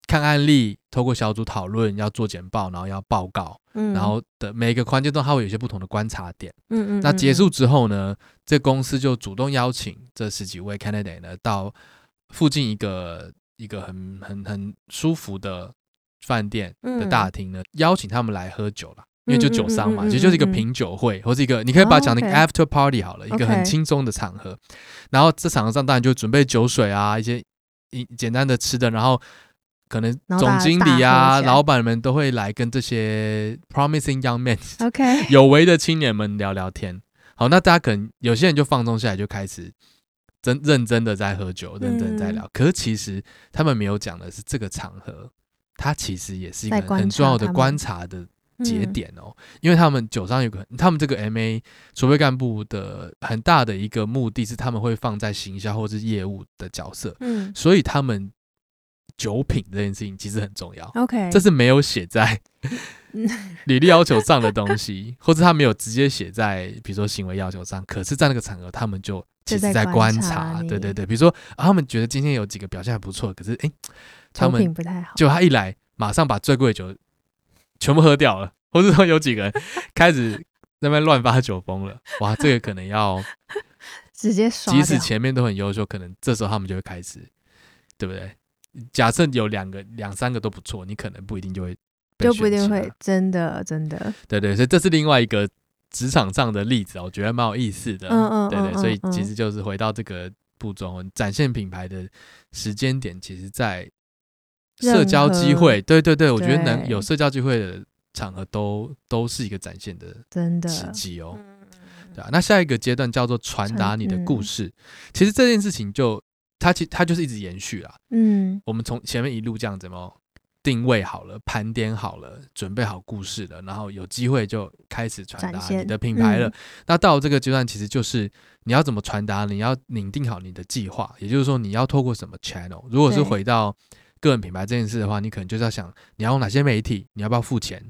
看案例，透过小组讨论，要做简报，然后要报告，嗯，然后的每一个环节中，他会有一些不同的观察点，嗯，嗯嗯。那结束之后呢，这公司就主动邀请这十几位 candidate 呢，到附近一个一个很很很舒服的饭店的大厅呢，嗯、邀请他们来喝酒了，因为就酒商嘛，其实就是一个品酒会，或是一个你可以把它讲成 after party 好了，一个很轻松的场合。然后这场合上当然就准备酒水啊，一些一简单的吃的，然后。可能总经理啊、老板们都会来跟这些 promising young men，OK，有为的青年们聊聊天。好，那大家可能有些人就放松下来，就开始真认真的在喝酒，认真在聊。可是其实他们没有讲的是，这个场合它其实也是一个很重要的观察的节点哦。因为他们酒商有个，他们这个 MA 储备干部的很大的一个目的是，他们会放在行销或是业务的角色。嗯，所以他们。酒品这件事情其实很重要，OK，这是没有写在 履历要求上的东西，或者他没有直接写在比如说行为要求上，可是，在那个场合，他们就其实在观察，对对对，比如说、啊、他们觉得今天有几个表现还不错，可是哎，他们就他一来，马上把最贵的酒全部喝掉了，或者说有几个人开始在那边乱发酒疯了，哇，这个可能要直接刷，即使前面都很优秀，可能这时候他们就会开始，对不对？假设有两个、两三个都不错，你可能不一定就会，就不一定会，真的，真的，对对，所以这是另外一个职场上的例子，我觉得蛮有意思的，嗯嗯，对对，所以其实就是回到这个步骤，展现品牌的时间点，其实在社交机会，对对对，我觉得能有社交机会的场合都都是一个展现的真的时机哦，对啊，那下一个阶段叫做传达你的故事，其实这件事情就。它其它就是一直延续啦，嗯，我们从前面一路这样子嘛，定位好了，盘点好了，准备好故事了，然后有机会就开始传达你的品牌了。嗯、那到这个阶段，其实就是你要怎么传达，你要拟定好你的计划，也就是说你要透过什么 channel。如果是回到个人品牌这件事的话，你可能就是要想你要用哪些媒体，你要不要付钱？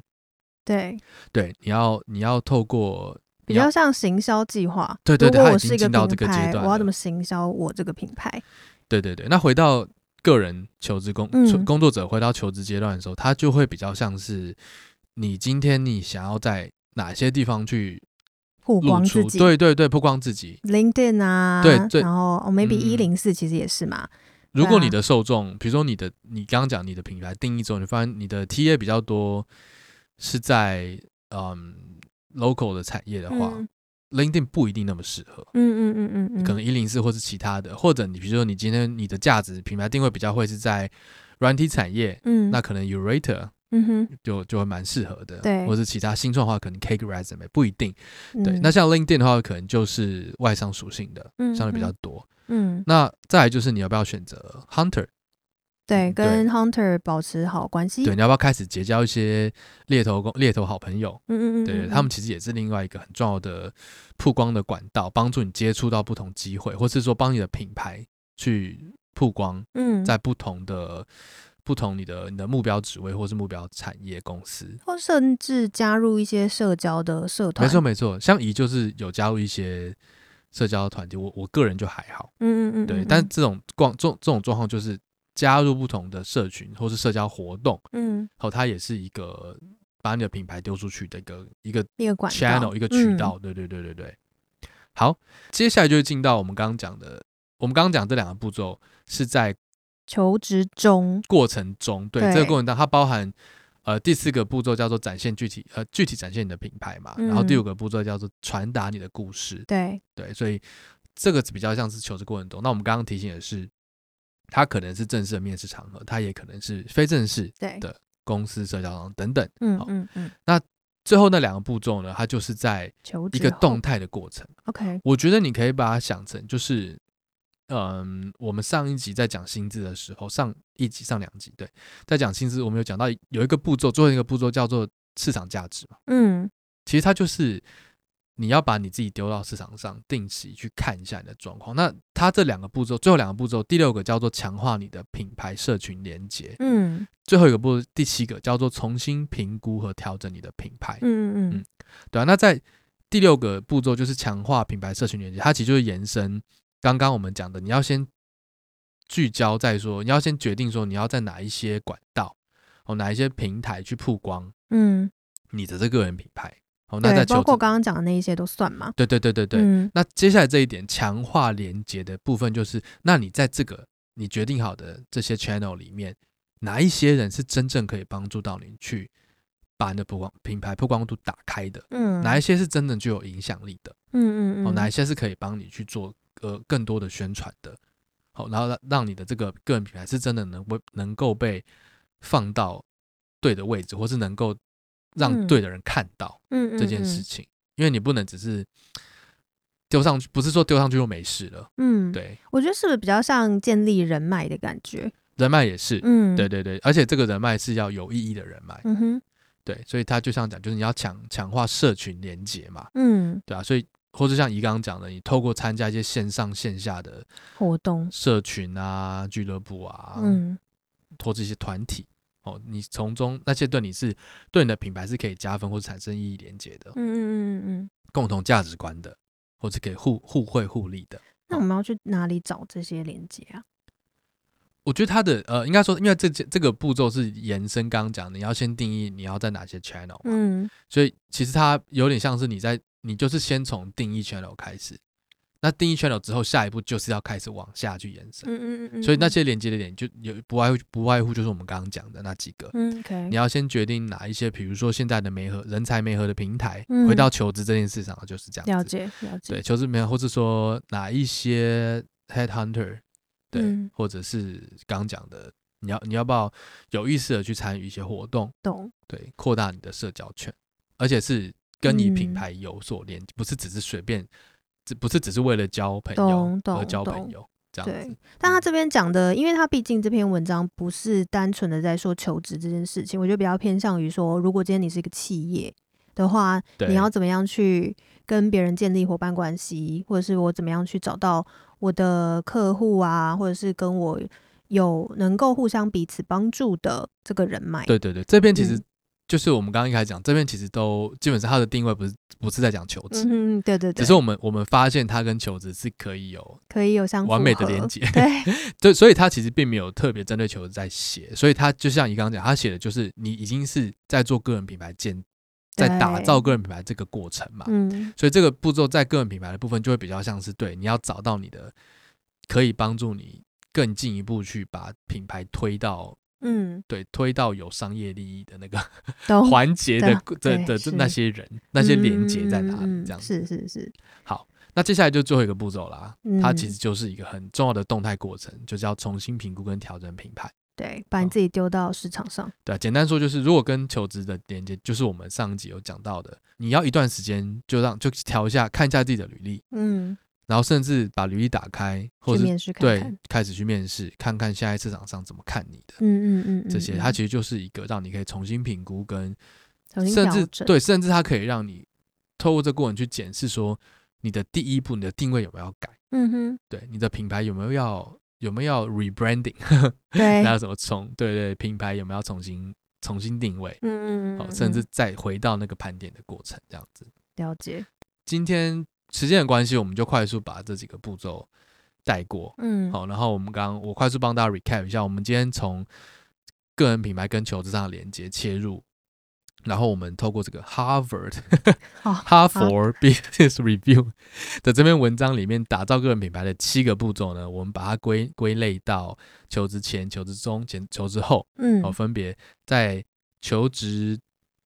对对，你要你要透过。比较像行销计划，对对对，我是一个到这个阶段，我要怎么行销我这个品牌？对对对，那回到个人求职工、嗯、工作者，回到求职阶段的时候，他就会比较像是你今天你想要在哪些地方去曝光自己？对对对，曝光自己，LinkedIn 啊，对对，然后、oh, maybe 一零四其实也是嘛。如果你的受众，比如说你的，你刚刚讲你的品牌定义之后，你发现你的 TA 比较多是在嗯 local 的产业的话。嗯 LinkedIn 不一定那么适合，嗯嗯嗯嗯嗯，可能一零四或是其他的，或者你比如说你今天你的价值品牌定位比较会是在软体产业，嗯，那可能 Yourator 嗯哼，就就会蛮适合的。对，或是其他新创的话，可能 Cake Resume 不一定。嗯、对，那像 LinkedIn 的话，可能就是外商属性的，嗯、相对比较多。嗯，那再来就是你要不要选择 Hunter？对，跟 Hunter 保持好关系。对，你要不要开始结交一些猎头工、猎头好朋友？嗯嗯嗯，对，他们其实也是另外一个很重要的曝光的管道，帮助你接触到不同机会，或是说帮你的品牌去曝光。嗯，在不同的、不同你的你的目标职位或是目标产业公司，或甚至加入一些社交的社团。没错没错，像姨就是有加入一些社交团体，我我个人就还好。嗯嗯嗯，对，但这种状这这种状况就是。加入不同的社群或是社交活动，嗯，好，它也是一个把你的品牌丢出去的一个一个一个管 channel 一个渠道，对对对对对。好，接下来就进到我们刚刚讲的，我们刚刚讲这两个步骤是在求职中过程中，对，这个过程当中它包含呃第四个步骤叫做展现具体呃具体展现你的品牌嘛，然后第五个步骤叫做传达你的故事，对对，所以这个比较像是求职过程中。那我们刚刚提醒的是。它可能是正式的面试场合，它也可能是非正式的公司社交场等等。嗯嗯嗯。那最后那两个步骤呢？它就是在一个动态的过程。OK，我觉得你可以把它想成就是，嗯，我们上一集在讲薪资的时候，上一集上两集对，在讲薪资，我们有讲到有一个步骤，最后一个步骤叫做市场价值嘛。嗯，其实它就是。你要把你自己丢到市场上，定期去看一下你的状况。那它这两个步骤，最后两个步骤，第六个叫做强化你的品牌社群连接。嗯，最后一个步骤，第七个叫做重新评估和调整你的品牌。嗯嗯嗯，对啊。那在第六个步骤就是强化品牌社群连接，它其实就是延伸刚刚我们讲的，你要先聚焦在说，你要先决定说你要在哪一些管道哦，哪一些平台去曝光，嗯，你的这个人品牌。哦，那在包括刚刚讲的那一些都算吗？对对对对对。嗯、那接下来这一点强化连接的部分，就是那你在这个你决定好的这些 channel 里面，哪一些人是真正可以帮助到你去把你的曝光品牌曝光度打开的？嗯，哪一些是真的具有影响力的？嗯嗯嗯。哦，哪一些是可以帮你去做呃更多的宣传的？好，然后让让你的这个个人品牌是真的能够能够被放到对的位置，或是能够。让对的人看到这件事情，因为你不能只是丢上去，不是说丢上去就没事了。嗯，对，我觉得是不是比较像建立人脉的感觉？人脉也是，嗯，对对对，而且这个人脉是要有意义的人脉。嗯哼，对，所以他就像讲，就是你要强强化社群连接嘛。嗯，对啊，所以或者像怡刚刚讲的，你透过参加一些线上线下的活动、社群啊、俱乐部啊，嗯，或这些团体。哦，你从中那些对你是对你的品牌是可以加分或者产生意义连接的，嗯嗯嗯嗯，共同价值观的，或者可以互互惠互利的。那我们要去哪里找这些连接啊？我觉得它的呃，应该说，因为这这个步骤是延伸刚刚讲的，你要先定义你要在哪些 channel，嗯，所以其实它有点像是你在你就是先从定义 channel 开始。那定义 channel 之后，下一步就是要开始往下去延伸。嗯嗯嗯嗯。所以那些连接的点就有不外乎不外乎就是我们刚刚讲的那几个。嗯，OK。你要先决定哪一些，比如说现在的媒合人才媒合的平台，嗯、回到求职这件事上就是这样子。了解了解。对，求职媒合，或是说哪一些 headhunter，对，嗯、或者是刚刚讲的，你要你要不要有意识的去参与一些活动？懂。对，扩大你的社交圈，而且是跟你品牌有所连，嗯、不是只是随便。不是只是为了交朋友而交朋友这样子。对，但他这边讲的，因为他毕竟这篇文章不是单纯的在说求职这件事情，我觉得比较偏向于说，如果今天你是一个企业的话，你要怎么样去跟别人建立伙伴关系，或者是我怎么样去找到我的客户啊，或者是跟我有能够互相彼此帮助的这个人脉。对对对，这边其实、嗯。就是我们刚刚一开始讲，这边其实都基本上它的定位不是不是在讲求职，嗯，对对对，只是我们我们发现它跟求职是可以有可以有相完美的连接，对，所以它其实并没有特别针对求职在写，所以它就像你刚刚讲，它写的就是你已经是在做个人品牌建，在打造个人品牌这个过程嘛，嗯，所以这个步骤在个人品牌的部分就会比较像是对你要找到你的可以帮助你更进一步去把品牌推到。嗯，对，推到有商业利益的那个 环节的的的那些人，那些连接在哪里？这样是是是。好，那接下来就最后一个步骤啦。它其实就是一个很重要的动态过程，就是要重新评估跟调整品牌。对，把你自己丢到市场上。对，简单说就是，如果跟求职的连接，就是我们上一集有讲到的，你要一段时间就让就调一下，看一下自己的履历，嗯，然后甚至把履历打开，或者对，开始去面试，看看现在市场上怎么看你的，嗯嗯嗯，嗯，这些它其实就是一个让你可以重新评估跟，跟甚至对，甚至它可以让你透过这个过程去检视说，你的第一步，你的定位有没有要改？嗯哼，对，你的品牌有没有要有没有要 rebranding？对，还有什么重？对，对对，品牌有没有要重新重新定位？嗯嗯嗯，好，甚至再回到那个盘点的过程，这样子。了解。今天时间的关系，我们就快速把这几个步骤带过。嗯，好，然后我们刚刚我快速帮大家 recap 一下，我们今天从个人品牌跟求职上的连接切入。然后我们透过这个 Harvard 哈佛 Business Review 的这篇文章里面，打造个人品牌的七个步骤呢，我们把它归归类到求职前、求职中、前求职后，嗯，哦，分别在求职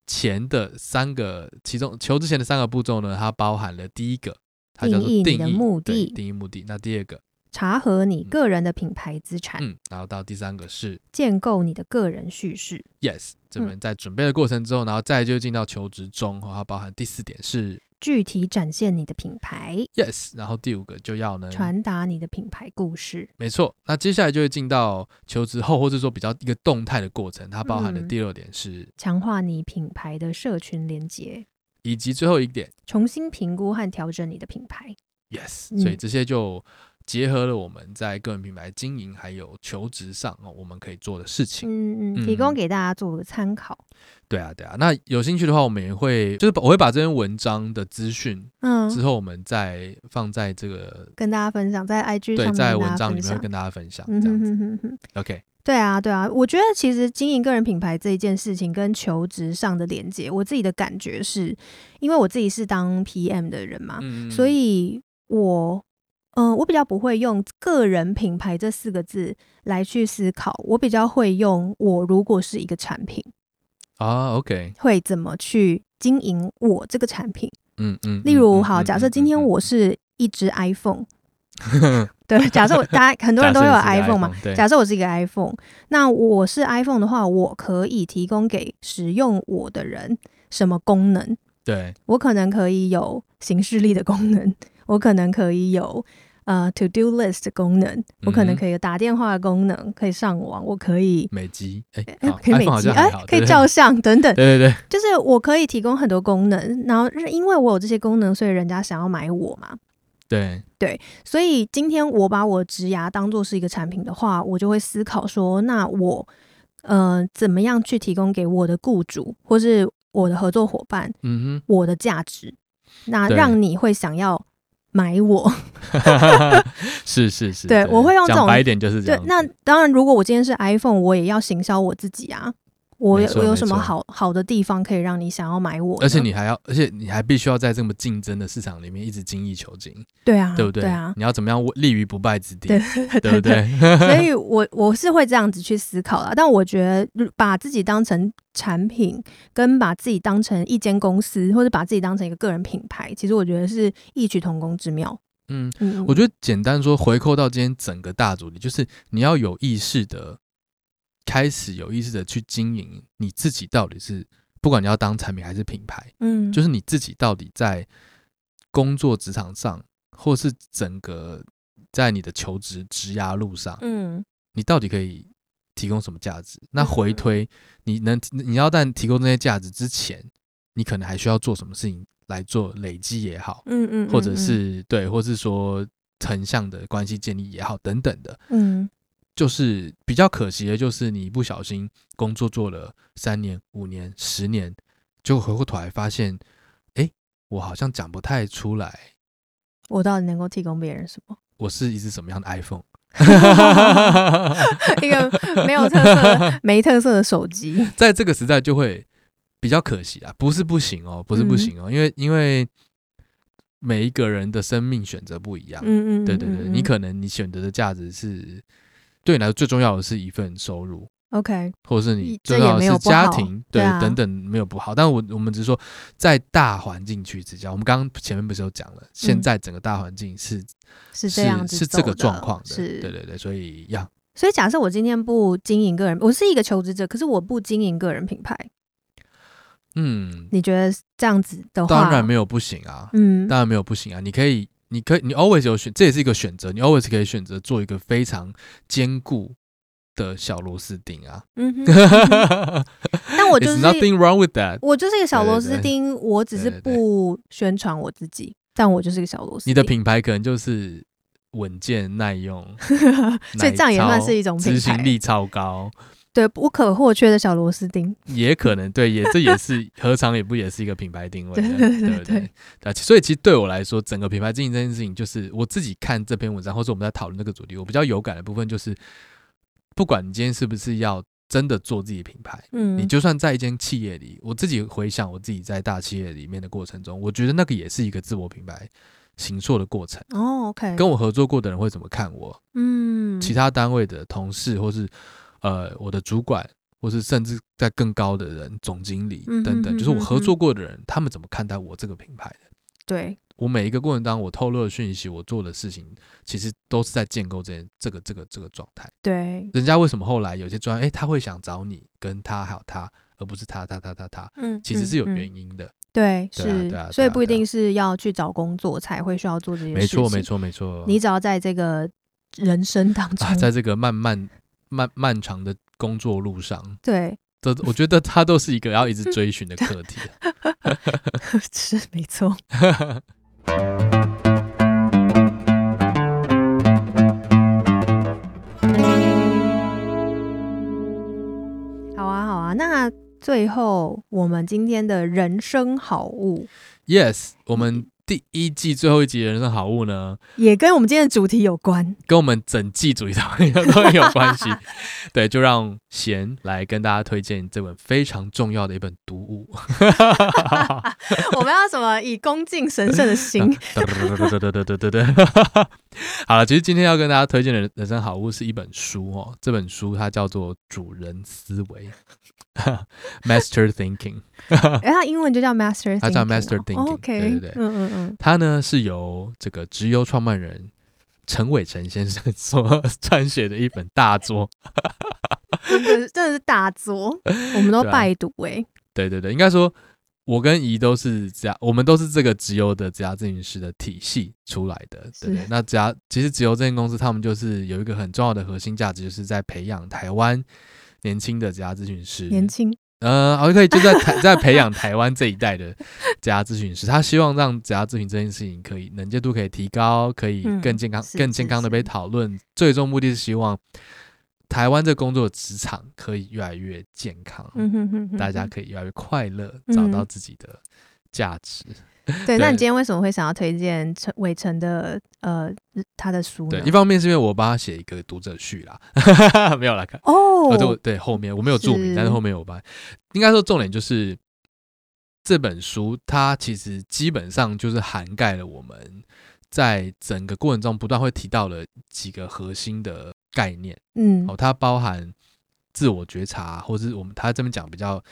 前的三个，其中求之前的三个步骤呢，它包含了第一个，它叫做定义定义目的，定义目的。那第二个。查核你个人的品牌资产，嗯，然后到第三个是建构你的个人叙事。Yes，这边在准备的过程之后，然后再就进到求职中，它包含第四点是具体展现你的品牌。Yes，然后第五个就要呢传达你的品牌故事。没错，那接下来就会进到求职后，或者说比较一个动态的过程，它包含的第六点是强化你品牌的社群连接，以及最后一点重新评估和调整你的品牌。Yes，所以这些就。结合了我们在个人品牌经营还有求职上哦，我们可以做的事情，嗯嗯，提供给大家做个参考。对啊对啊，那有兴趣的话，我们也会就是我会把这篇文章的资讯，嗯，之后我们再放在这个跟大家分享，在 IG 上面，在文章里面会跟大家分享，这样子。OK，对啊对啊，我觉得其实经营个人品牌这一件事情跟求职上的连接，我自己的感觉是，因为我自己是当 PM 的人嘛，嗯，所以我。嗯、呃，我比较不会用个人品牌这四个字来去思考，我比较会用我如果是一个产品啊，OK，会怎么去经营我这个产品？嗯嗯，例如，好，假设今天我是一只 iPhone，对，假设我大家很多人都有 iPhone 嘛，假设我是一个 iPhone，那我是 iPhone 的话，我可以提供给使用我的人什么功能？对，我可能可以有行事力的功能。我可能可以有呃 to do list 的功能，嗯，我可能可以有打电话的功能，可以上网，我可以美肌，哎，欸，可以美肌，哎，可以照相等等，对对对，就是我可以提供很多功能，然后因为我有这些功能，所以人家想要买我嘛，对。对，所以今天我把我植牙当做是一个产品的话，我就会思考说，那我呃怎么样去提供给我的雇主或是我的合作伙伴，嗯哼，我的价值，那让你会想要。买我 是是是，对，我会用这种白一点就是这样。对，那当然，如果我今天是 iPhone，我也要行销我自己啊。我我有什么好好的地方可以让你想要买我？而且你还要，而且你还必须要在这么竞争的市场里面一直精益求精。对啊，对不对？对啊，你要怎么样立于不败之地？对对不对？所以我我是会这样子去思考啦。但我觉得把自己当成产品，跟把自己当成一间公司，或者把自己当成一个个人品牌，其实我觉得是异曲同工之妙。嗯嗯，我觉得简单说，回扣到今天整个大主题，就是你要有意识的。开始有意识的去经营你自己，到底是不管你要当产品还是品牌，嗯，就是你自己到底在工作职场上，或是整个在你的求职职涯路上，嗯，你到底可以提供什么价值？那回推，你能你要但提供这些价值之前，你可能还需要做什么事情来做累积也好，嗯嗯，或者是对，或是说横向的关系建立也好，等等的，嗯。就是比较可惜的，就是你不小心工作做了三年、五年、十年，就回过头来发现，哎，我好像讲不太出来，我到底能够提供别人什么？我是一只什么样的 iPhone？一个没有特色、没特色的手机，在这个时代就会比较可惜啊！不是不行哦，不是不行哦，嗯、因为因为每一个人的生命选择不一样，嗯嗯，对对对，你可能你选择的价值是。对你来说最重要的是一份收入，OK，或者是你最重要的是家庭，对，等等没有不好。但我我们只是说，在大环境去之下，我们刚刚前面不是有讲了，现在整个大环境是是这样子，是这个状况的，对对对，所以要所以假设我今天不经营个人，我是一个求职者，可是我不经营个人品牌，嗯，你觉得这样子的话，当然没有不行啊，嗯，当然没有不行啊，你可以，你可以，你 always 有选，这也是一个选择，你 always 可以选择做一个非常坚固的小螺丝钉啊，嗯哼，但我就是 nothing wrong with that，我就是一个小螺丝钉，我只是不宣传我自己，但我就是一个小螺丝，你的品牌可能就是。稳健耐用，所以这样也算是一种执行力超高，对，不可或缺的小螺丝钉，也可能对，也这也是何尝也不也是一个品牌定位，对对对对。所以其实对我来说，整个品牌经营这件事情，就是我自己看这篇文章，或者我们在讨论这个主题，我比较有感的部分就是，不管你今天是不是要真的做自己的品牌，嗯，你就算在一间企业里，我自己回想我自己在大企业里面的过程中，我觉得那个也是一个自我品牌。形塑的过程哦，OK，跟我合作过的人会怎么看我？嗯，其他单位的同事，或是呃我的主管，或是甚至在更高的人，总经理等等，就是我合作过的人，他们怎么看待我这个品牌的？对，我每一个过程当中，我透露的讯息，我做的事情，其实都是在建构这这个这个这个状态。对，人家为什么后来有些专，哎，他会想找你跟他还有他，而不是他他他他他，嗯，其实是有原因的。对，是，所以不一定是要去找工作才会需要做这些事情。没错，没错，没错。你只要在这个人生当中，在这个漫漫漫漫长的工作路上，对，这我觉得它都是一个要一直追寻的 课题。是，没错。好啊，好啊，那。最后，我们今天的人生好物，Yes，我们第一季最后一集的人生好物呢，也跟我们今天的主题有关，跟我们整季主题都很有关系。对，就让贤来跟大家推荐这本非常重要的一本读物。我们要什么？以恭敬神圣的心。对对对对对对对。好了，其实今天要跟大家推荐的人生好物是一本书哦。这本书它叫做《主人思维》。Master Thinking，哎，它英文就叫 Master，它叫 Master Thinking，对对对，嗯嗯嗯，它呢是由这个直优创办人陈伟成先生所 撰写的一本大作，真的真的是大作，我们都拜读哎，对对对，应该说我跟怡都是这样，我们都是这个直邮的职涯咨询师的体系出来的，对不对，那职涯其实直邮这间公司，他们就是有一个很重要的核心价值，就是在培养台湾。年轻的职涯咨询师，年轻，呃，OK，就在台在培养台湾这一代的职涯咨询师，他希望让职涯咨询这件事情可以能见度可以提高，可以更健康、嗯、更健康的被讨论。最终目的是希望台湾这工作职场可以越来越健康，嗯、哼哼哼大家可以越来越快乐，嗯、找到自己的价值。对，那你今天为什么会想要推荐陈伟成的呃他的书呢？对，一方面是因为我帮他写一个读者序啦，没有啦看哦。对对，后面我没有注明，是但是后面我帮。应该说重点就是这本书，它其实基本上就是涵盖了我们在整个过程中不断会提到的几个核心的概念。嗯，哦，它包含自我觉察，或是我们他这边讲比较，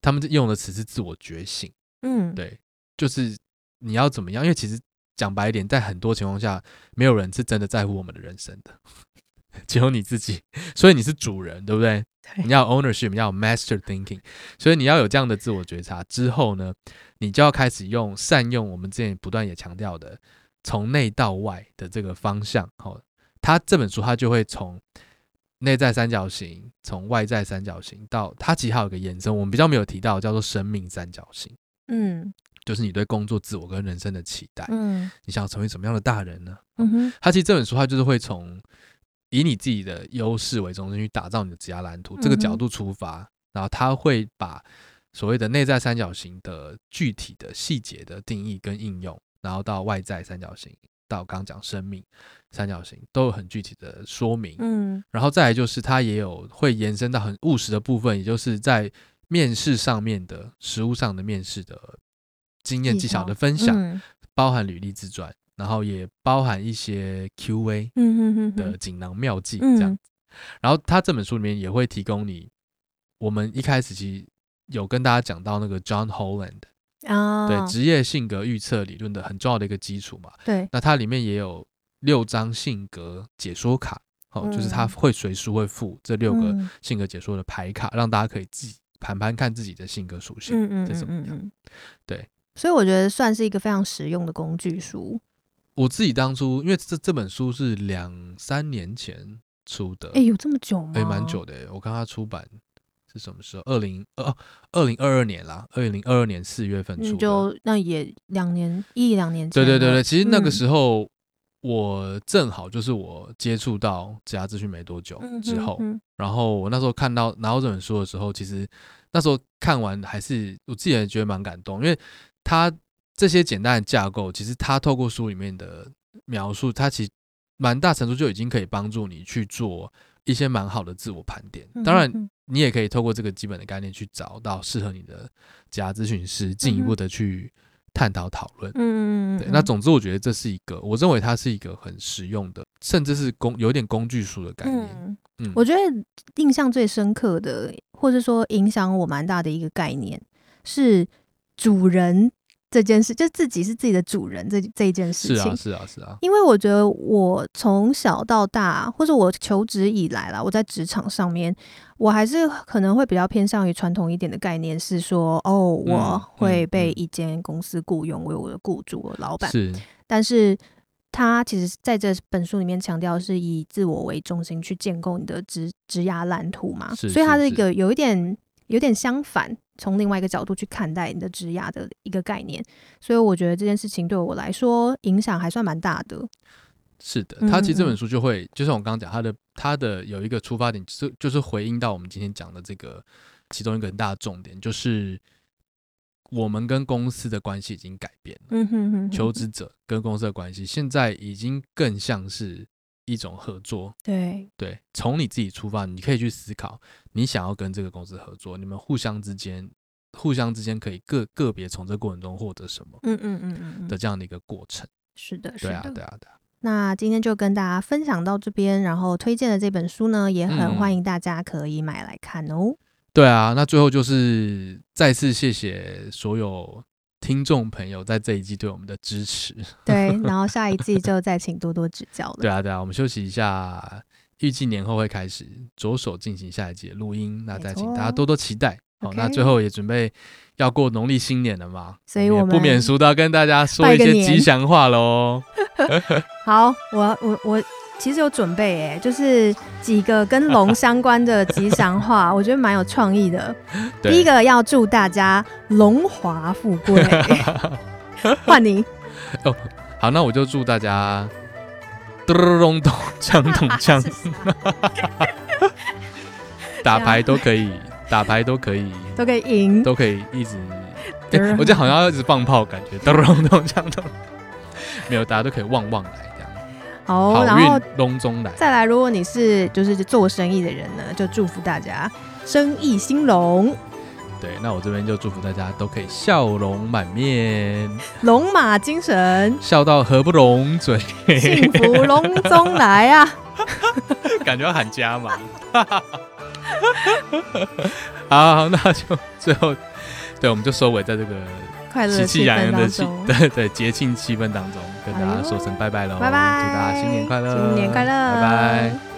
他们用的词是自我觉醒。嗯，对。就是你要怎么样？因为其实讲白一点，在很多情况下，没有人是真的在乎我们的人生的，只有你自己。所以你是主人，对不对？对，你要 ownership，你要 master thinking。所以你要有这样的自我觉察之后呢，你就要开始用善用我们之前不断也强调的从内到外的这个方向。好，他这本书他就会从内在三角形，从外在三角形到他其实还有个延伸，我们比较没有提到，叫做生命三角形。嗯。就是你对工作、自我跟人生的期待，嗯，你想要成为什么样的大人呢？嗯哼，他其实这本书，他就是会从以你自己的优势为中心去打造你的职业蓝图，这个角度出发，然后他会把所谓的内在三角形的具体的细节的定义跟应用，然后到外在三角形，到刚刚讲生命三角形都有很具体的说明，嗯，然后再来就是他也有会延伸到很务实的部分，也就是在面试上面的实物上的面试的。经验技巧的分享，嗯、包含履历自传，然后也包含一些 Q&A 的锦囊妙计这样。子。然后他这本书里面也会提供你，我们一开始其实有跟大家讲到那个 John Holland 啊，对职业性格预测理论的很重要的一个基础嘛。对，那它里面也有六张性格解说卡，哦，就是他会随书会附这六个性格解说的牌卡，让大家可以自己盘盘看自己的性格属性，嗯嗯嗯嗯，对，所以我觉得算是一个非常实用的工具书。我自己当初因为这这本书是两三年前出的，哎，有这么久吗？哎，蛮久的。我看他出版是什么时候？二零二二零二二年啦，二零二二年四月份出的，就那也两年一两年前。对对对对，其实那个时候。我正好就是我接触到职涯资讯没多久之后，嗯嗯嗯、然后我那时候看到拿到这本书的时候，其实那时候看完还是我自己也觉得蛮感动，因为他这些简单的架构，其实他透过书里面的描述，他其实蛮大程度就已经可以帮助你去做一些蛮好的自我盘点。当然，你也可以透过这个基本的概念去找到适合你的职涯咨询师，进一步的去。探讨讨论，嗯，对，那总之我觉得这是一个，我认为它是一个很实用的，甚至是工有点工具书的概念。嗯，嗯，我觉得印象最深刻的，或者说影响我蛮大的一个概念是主人。这件事就自己是自己的主人，这这一件事情是啊是啊是啊，因为我觉得我从小到大，或者我求职以来啦，我在职场上面，我还是可能会比较偏向于传统一点的概念，是说哦，我会被一间公司雇佣为我的雇主、我的老板。是，但是他其实在这本书里面强调是以自我为中心去建构你的职职涯蓝图嘛，所以它这个有一点有点相反。从另外一个角度去看待你的职涯的一个概念，所以我觉得这件事情对我来说影响还算蛮大的。是的，他其实这本书就会，嗯嗯，就像我刚刚讲，他的他的有一个出发点，就是就是回应到我们今天讲的这个其中一个很大的重点，就是我们跟公司的关系已经改变了。嗯哼哼哼，求职者跟公司的关系现在已经更像是。一种合作，对对，从你自己出发，你可以去思考，你想要跟这个公司合作，你们互相之间，互相之间可以个个别从这过程中获得什么，嗯嗯嗯嗯的这样的一个过程。是的，对啊，对啊，对啊。那今天就跟大家分享到这边，然后推荐的这本书呢，也很欢迎大家可以买来看哦。嗯、对啊，那最后就是再次谢谢所有。听众朋友，在这一季对我们的支持，对，然后下一季就再请多多指教了。对啊，对啊，我们休息一下，预计年后会开始着手进行下一季的录音，那再请大家多多期待。好，那最后也准备要过农历新年了嘛，所以我们不免俗的要跟大家说一些吉祥话喽。好，我我我。其实有准备诶，就是几个跟龙 相关的吉祥话，我觉得蛮有创意的。第一个要祝大家龙华富贵，换你哦。好，那我就祝大家咚咚咚锵咚锵，打牌都可以，打牌都可以，都可以赢，都可以一直。我觉得好像要一直放炮，感觉咚咚咚锵咚，没有，大家都可以旺旺来。好，然后龙中来，再来，如果你是就是做生意的人呢，就祝福大家生意兴隆。对，那我这边就祝福大家都可以笑容满面，龙马精神，笑到合不拢嘴，幸福龙中来啊！感觉要喊家嘛。好，好，那就最后，对，我们就收尾在这个。喜气洋洋的气，对对，节庆气氛当中，跟大家说声拜拜喽！拜拜，祝大家新年快乐！新年快乐！拜拜。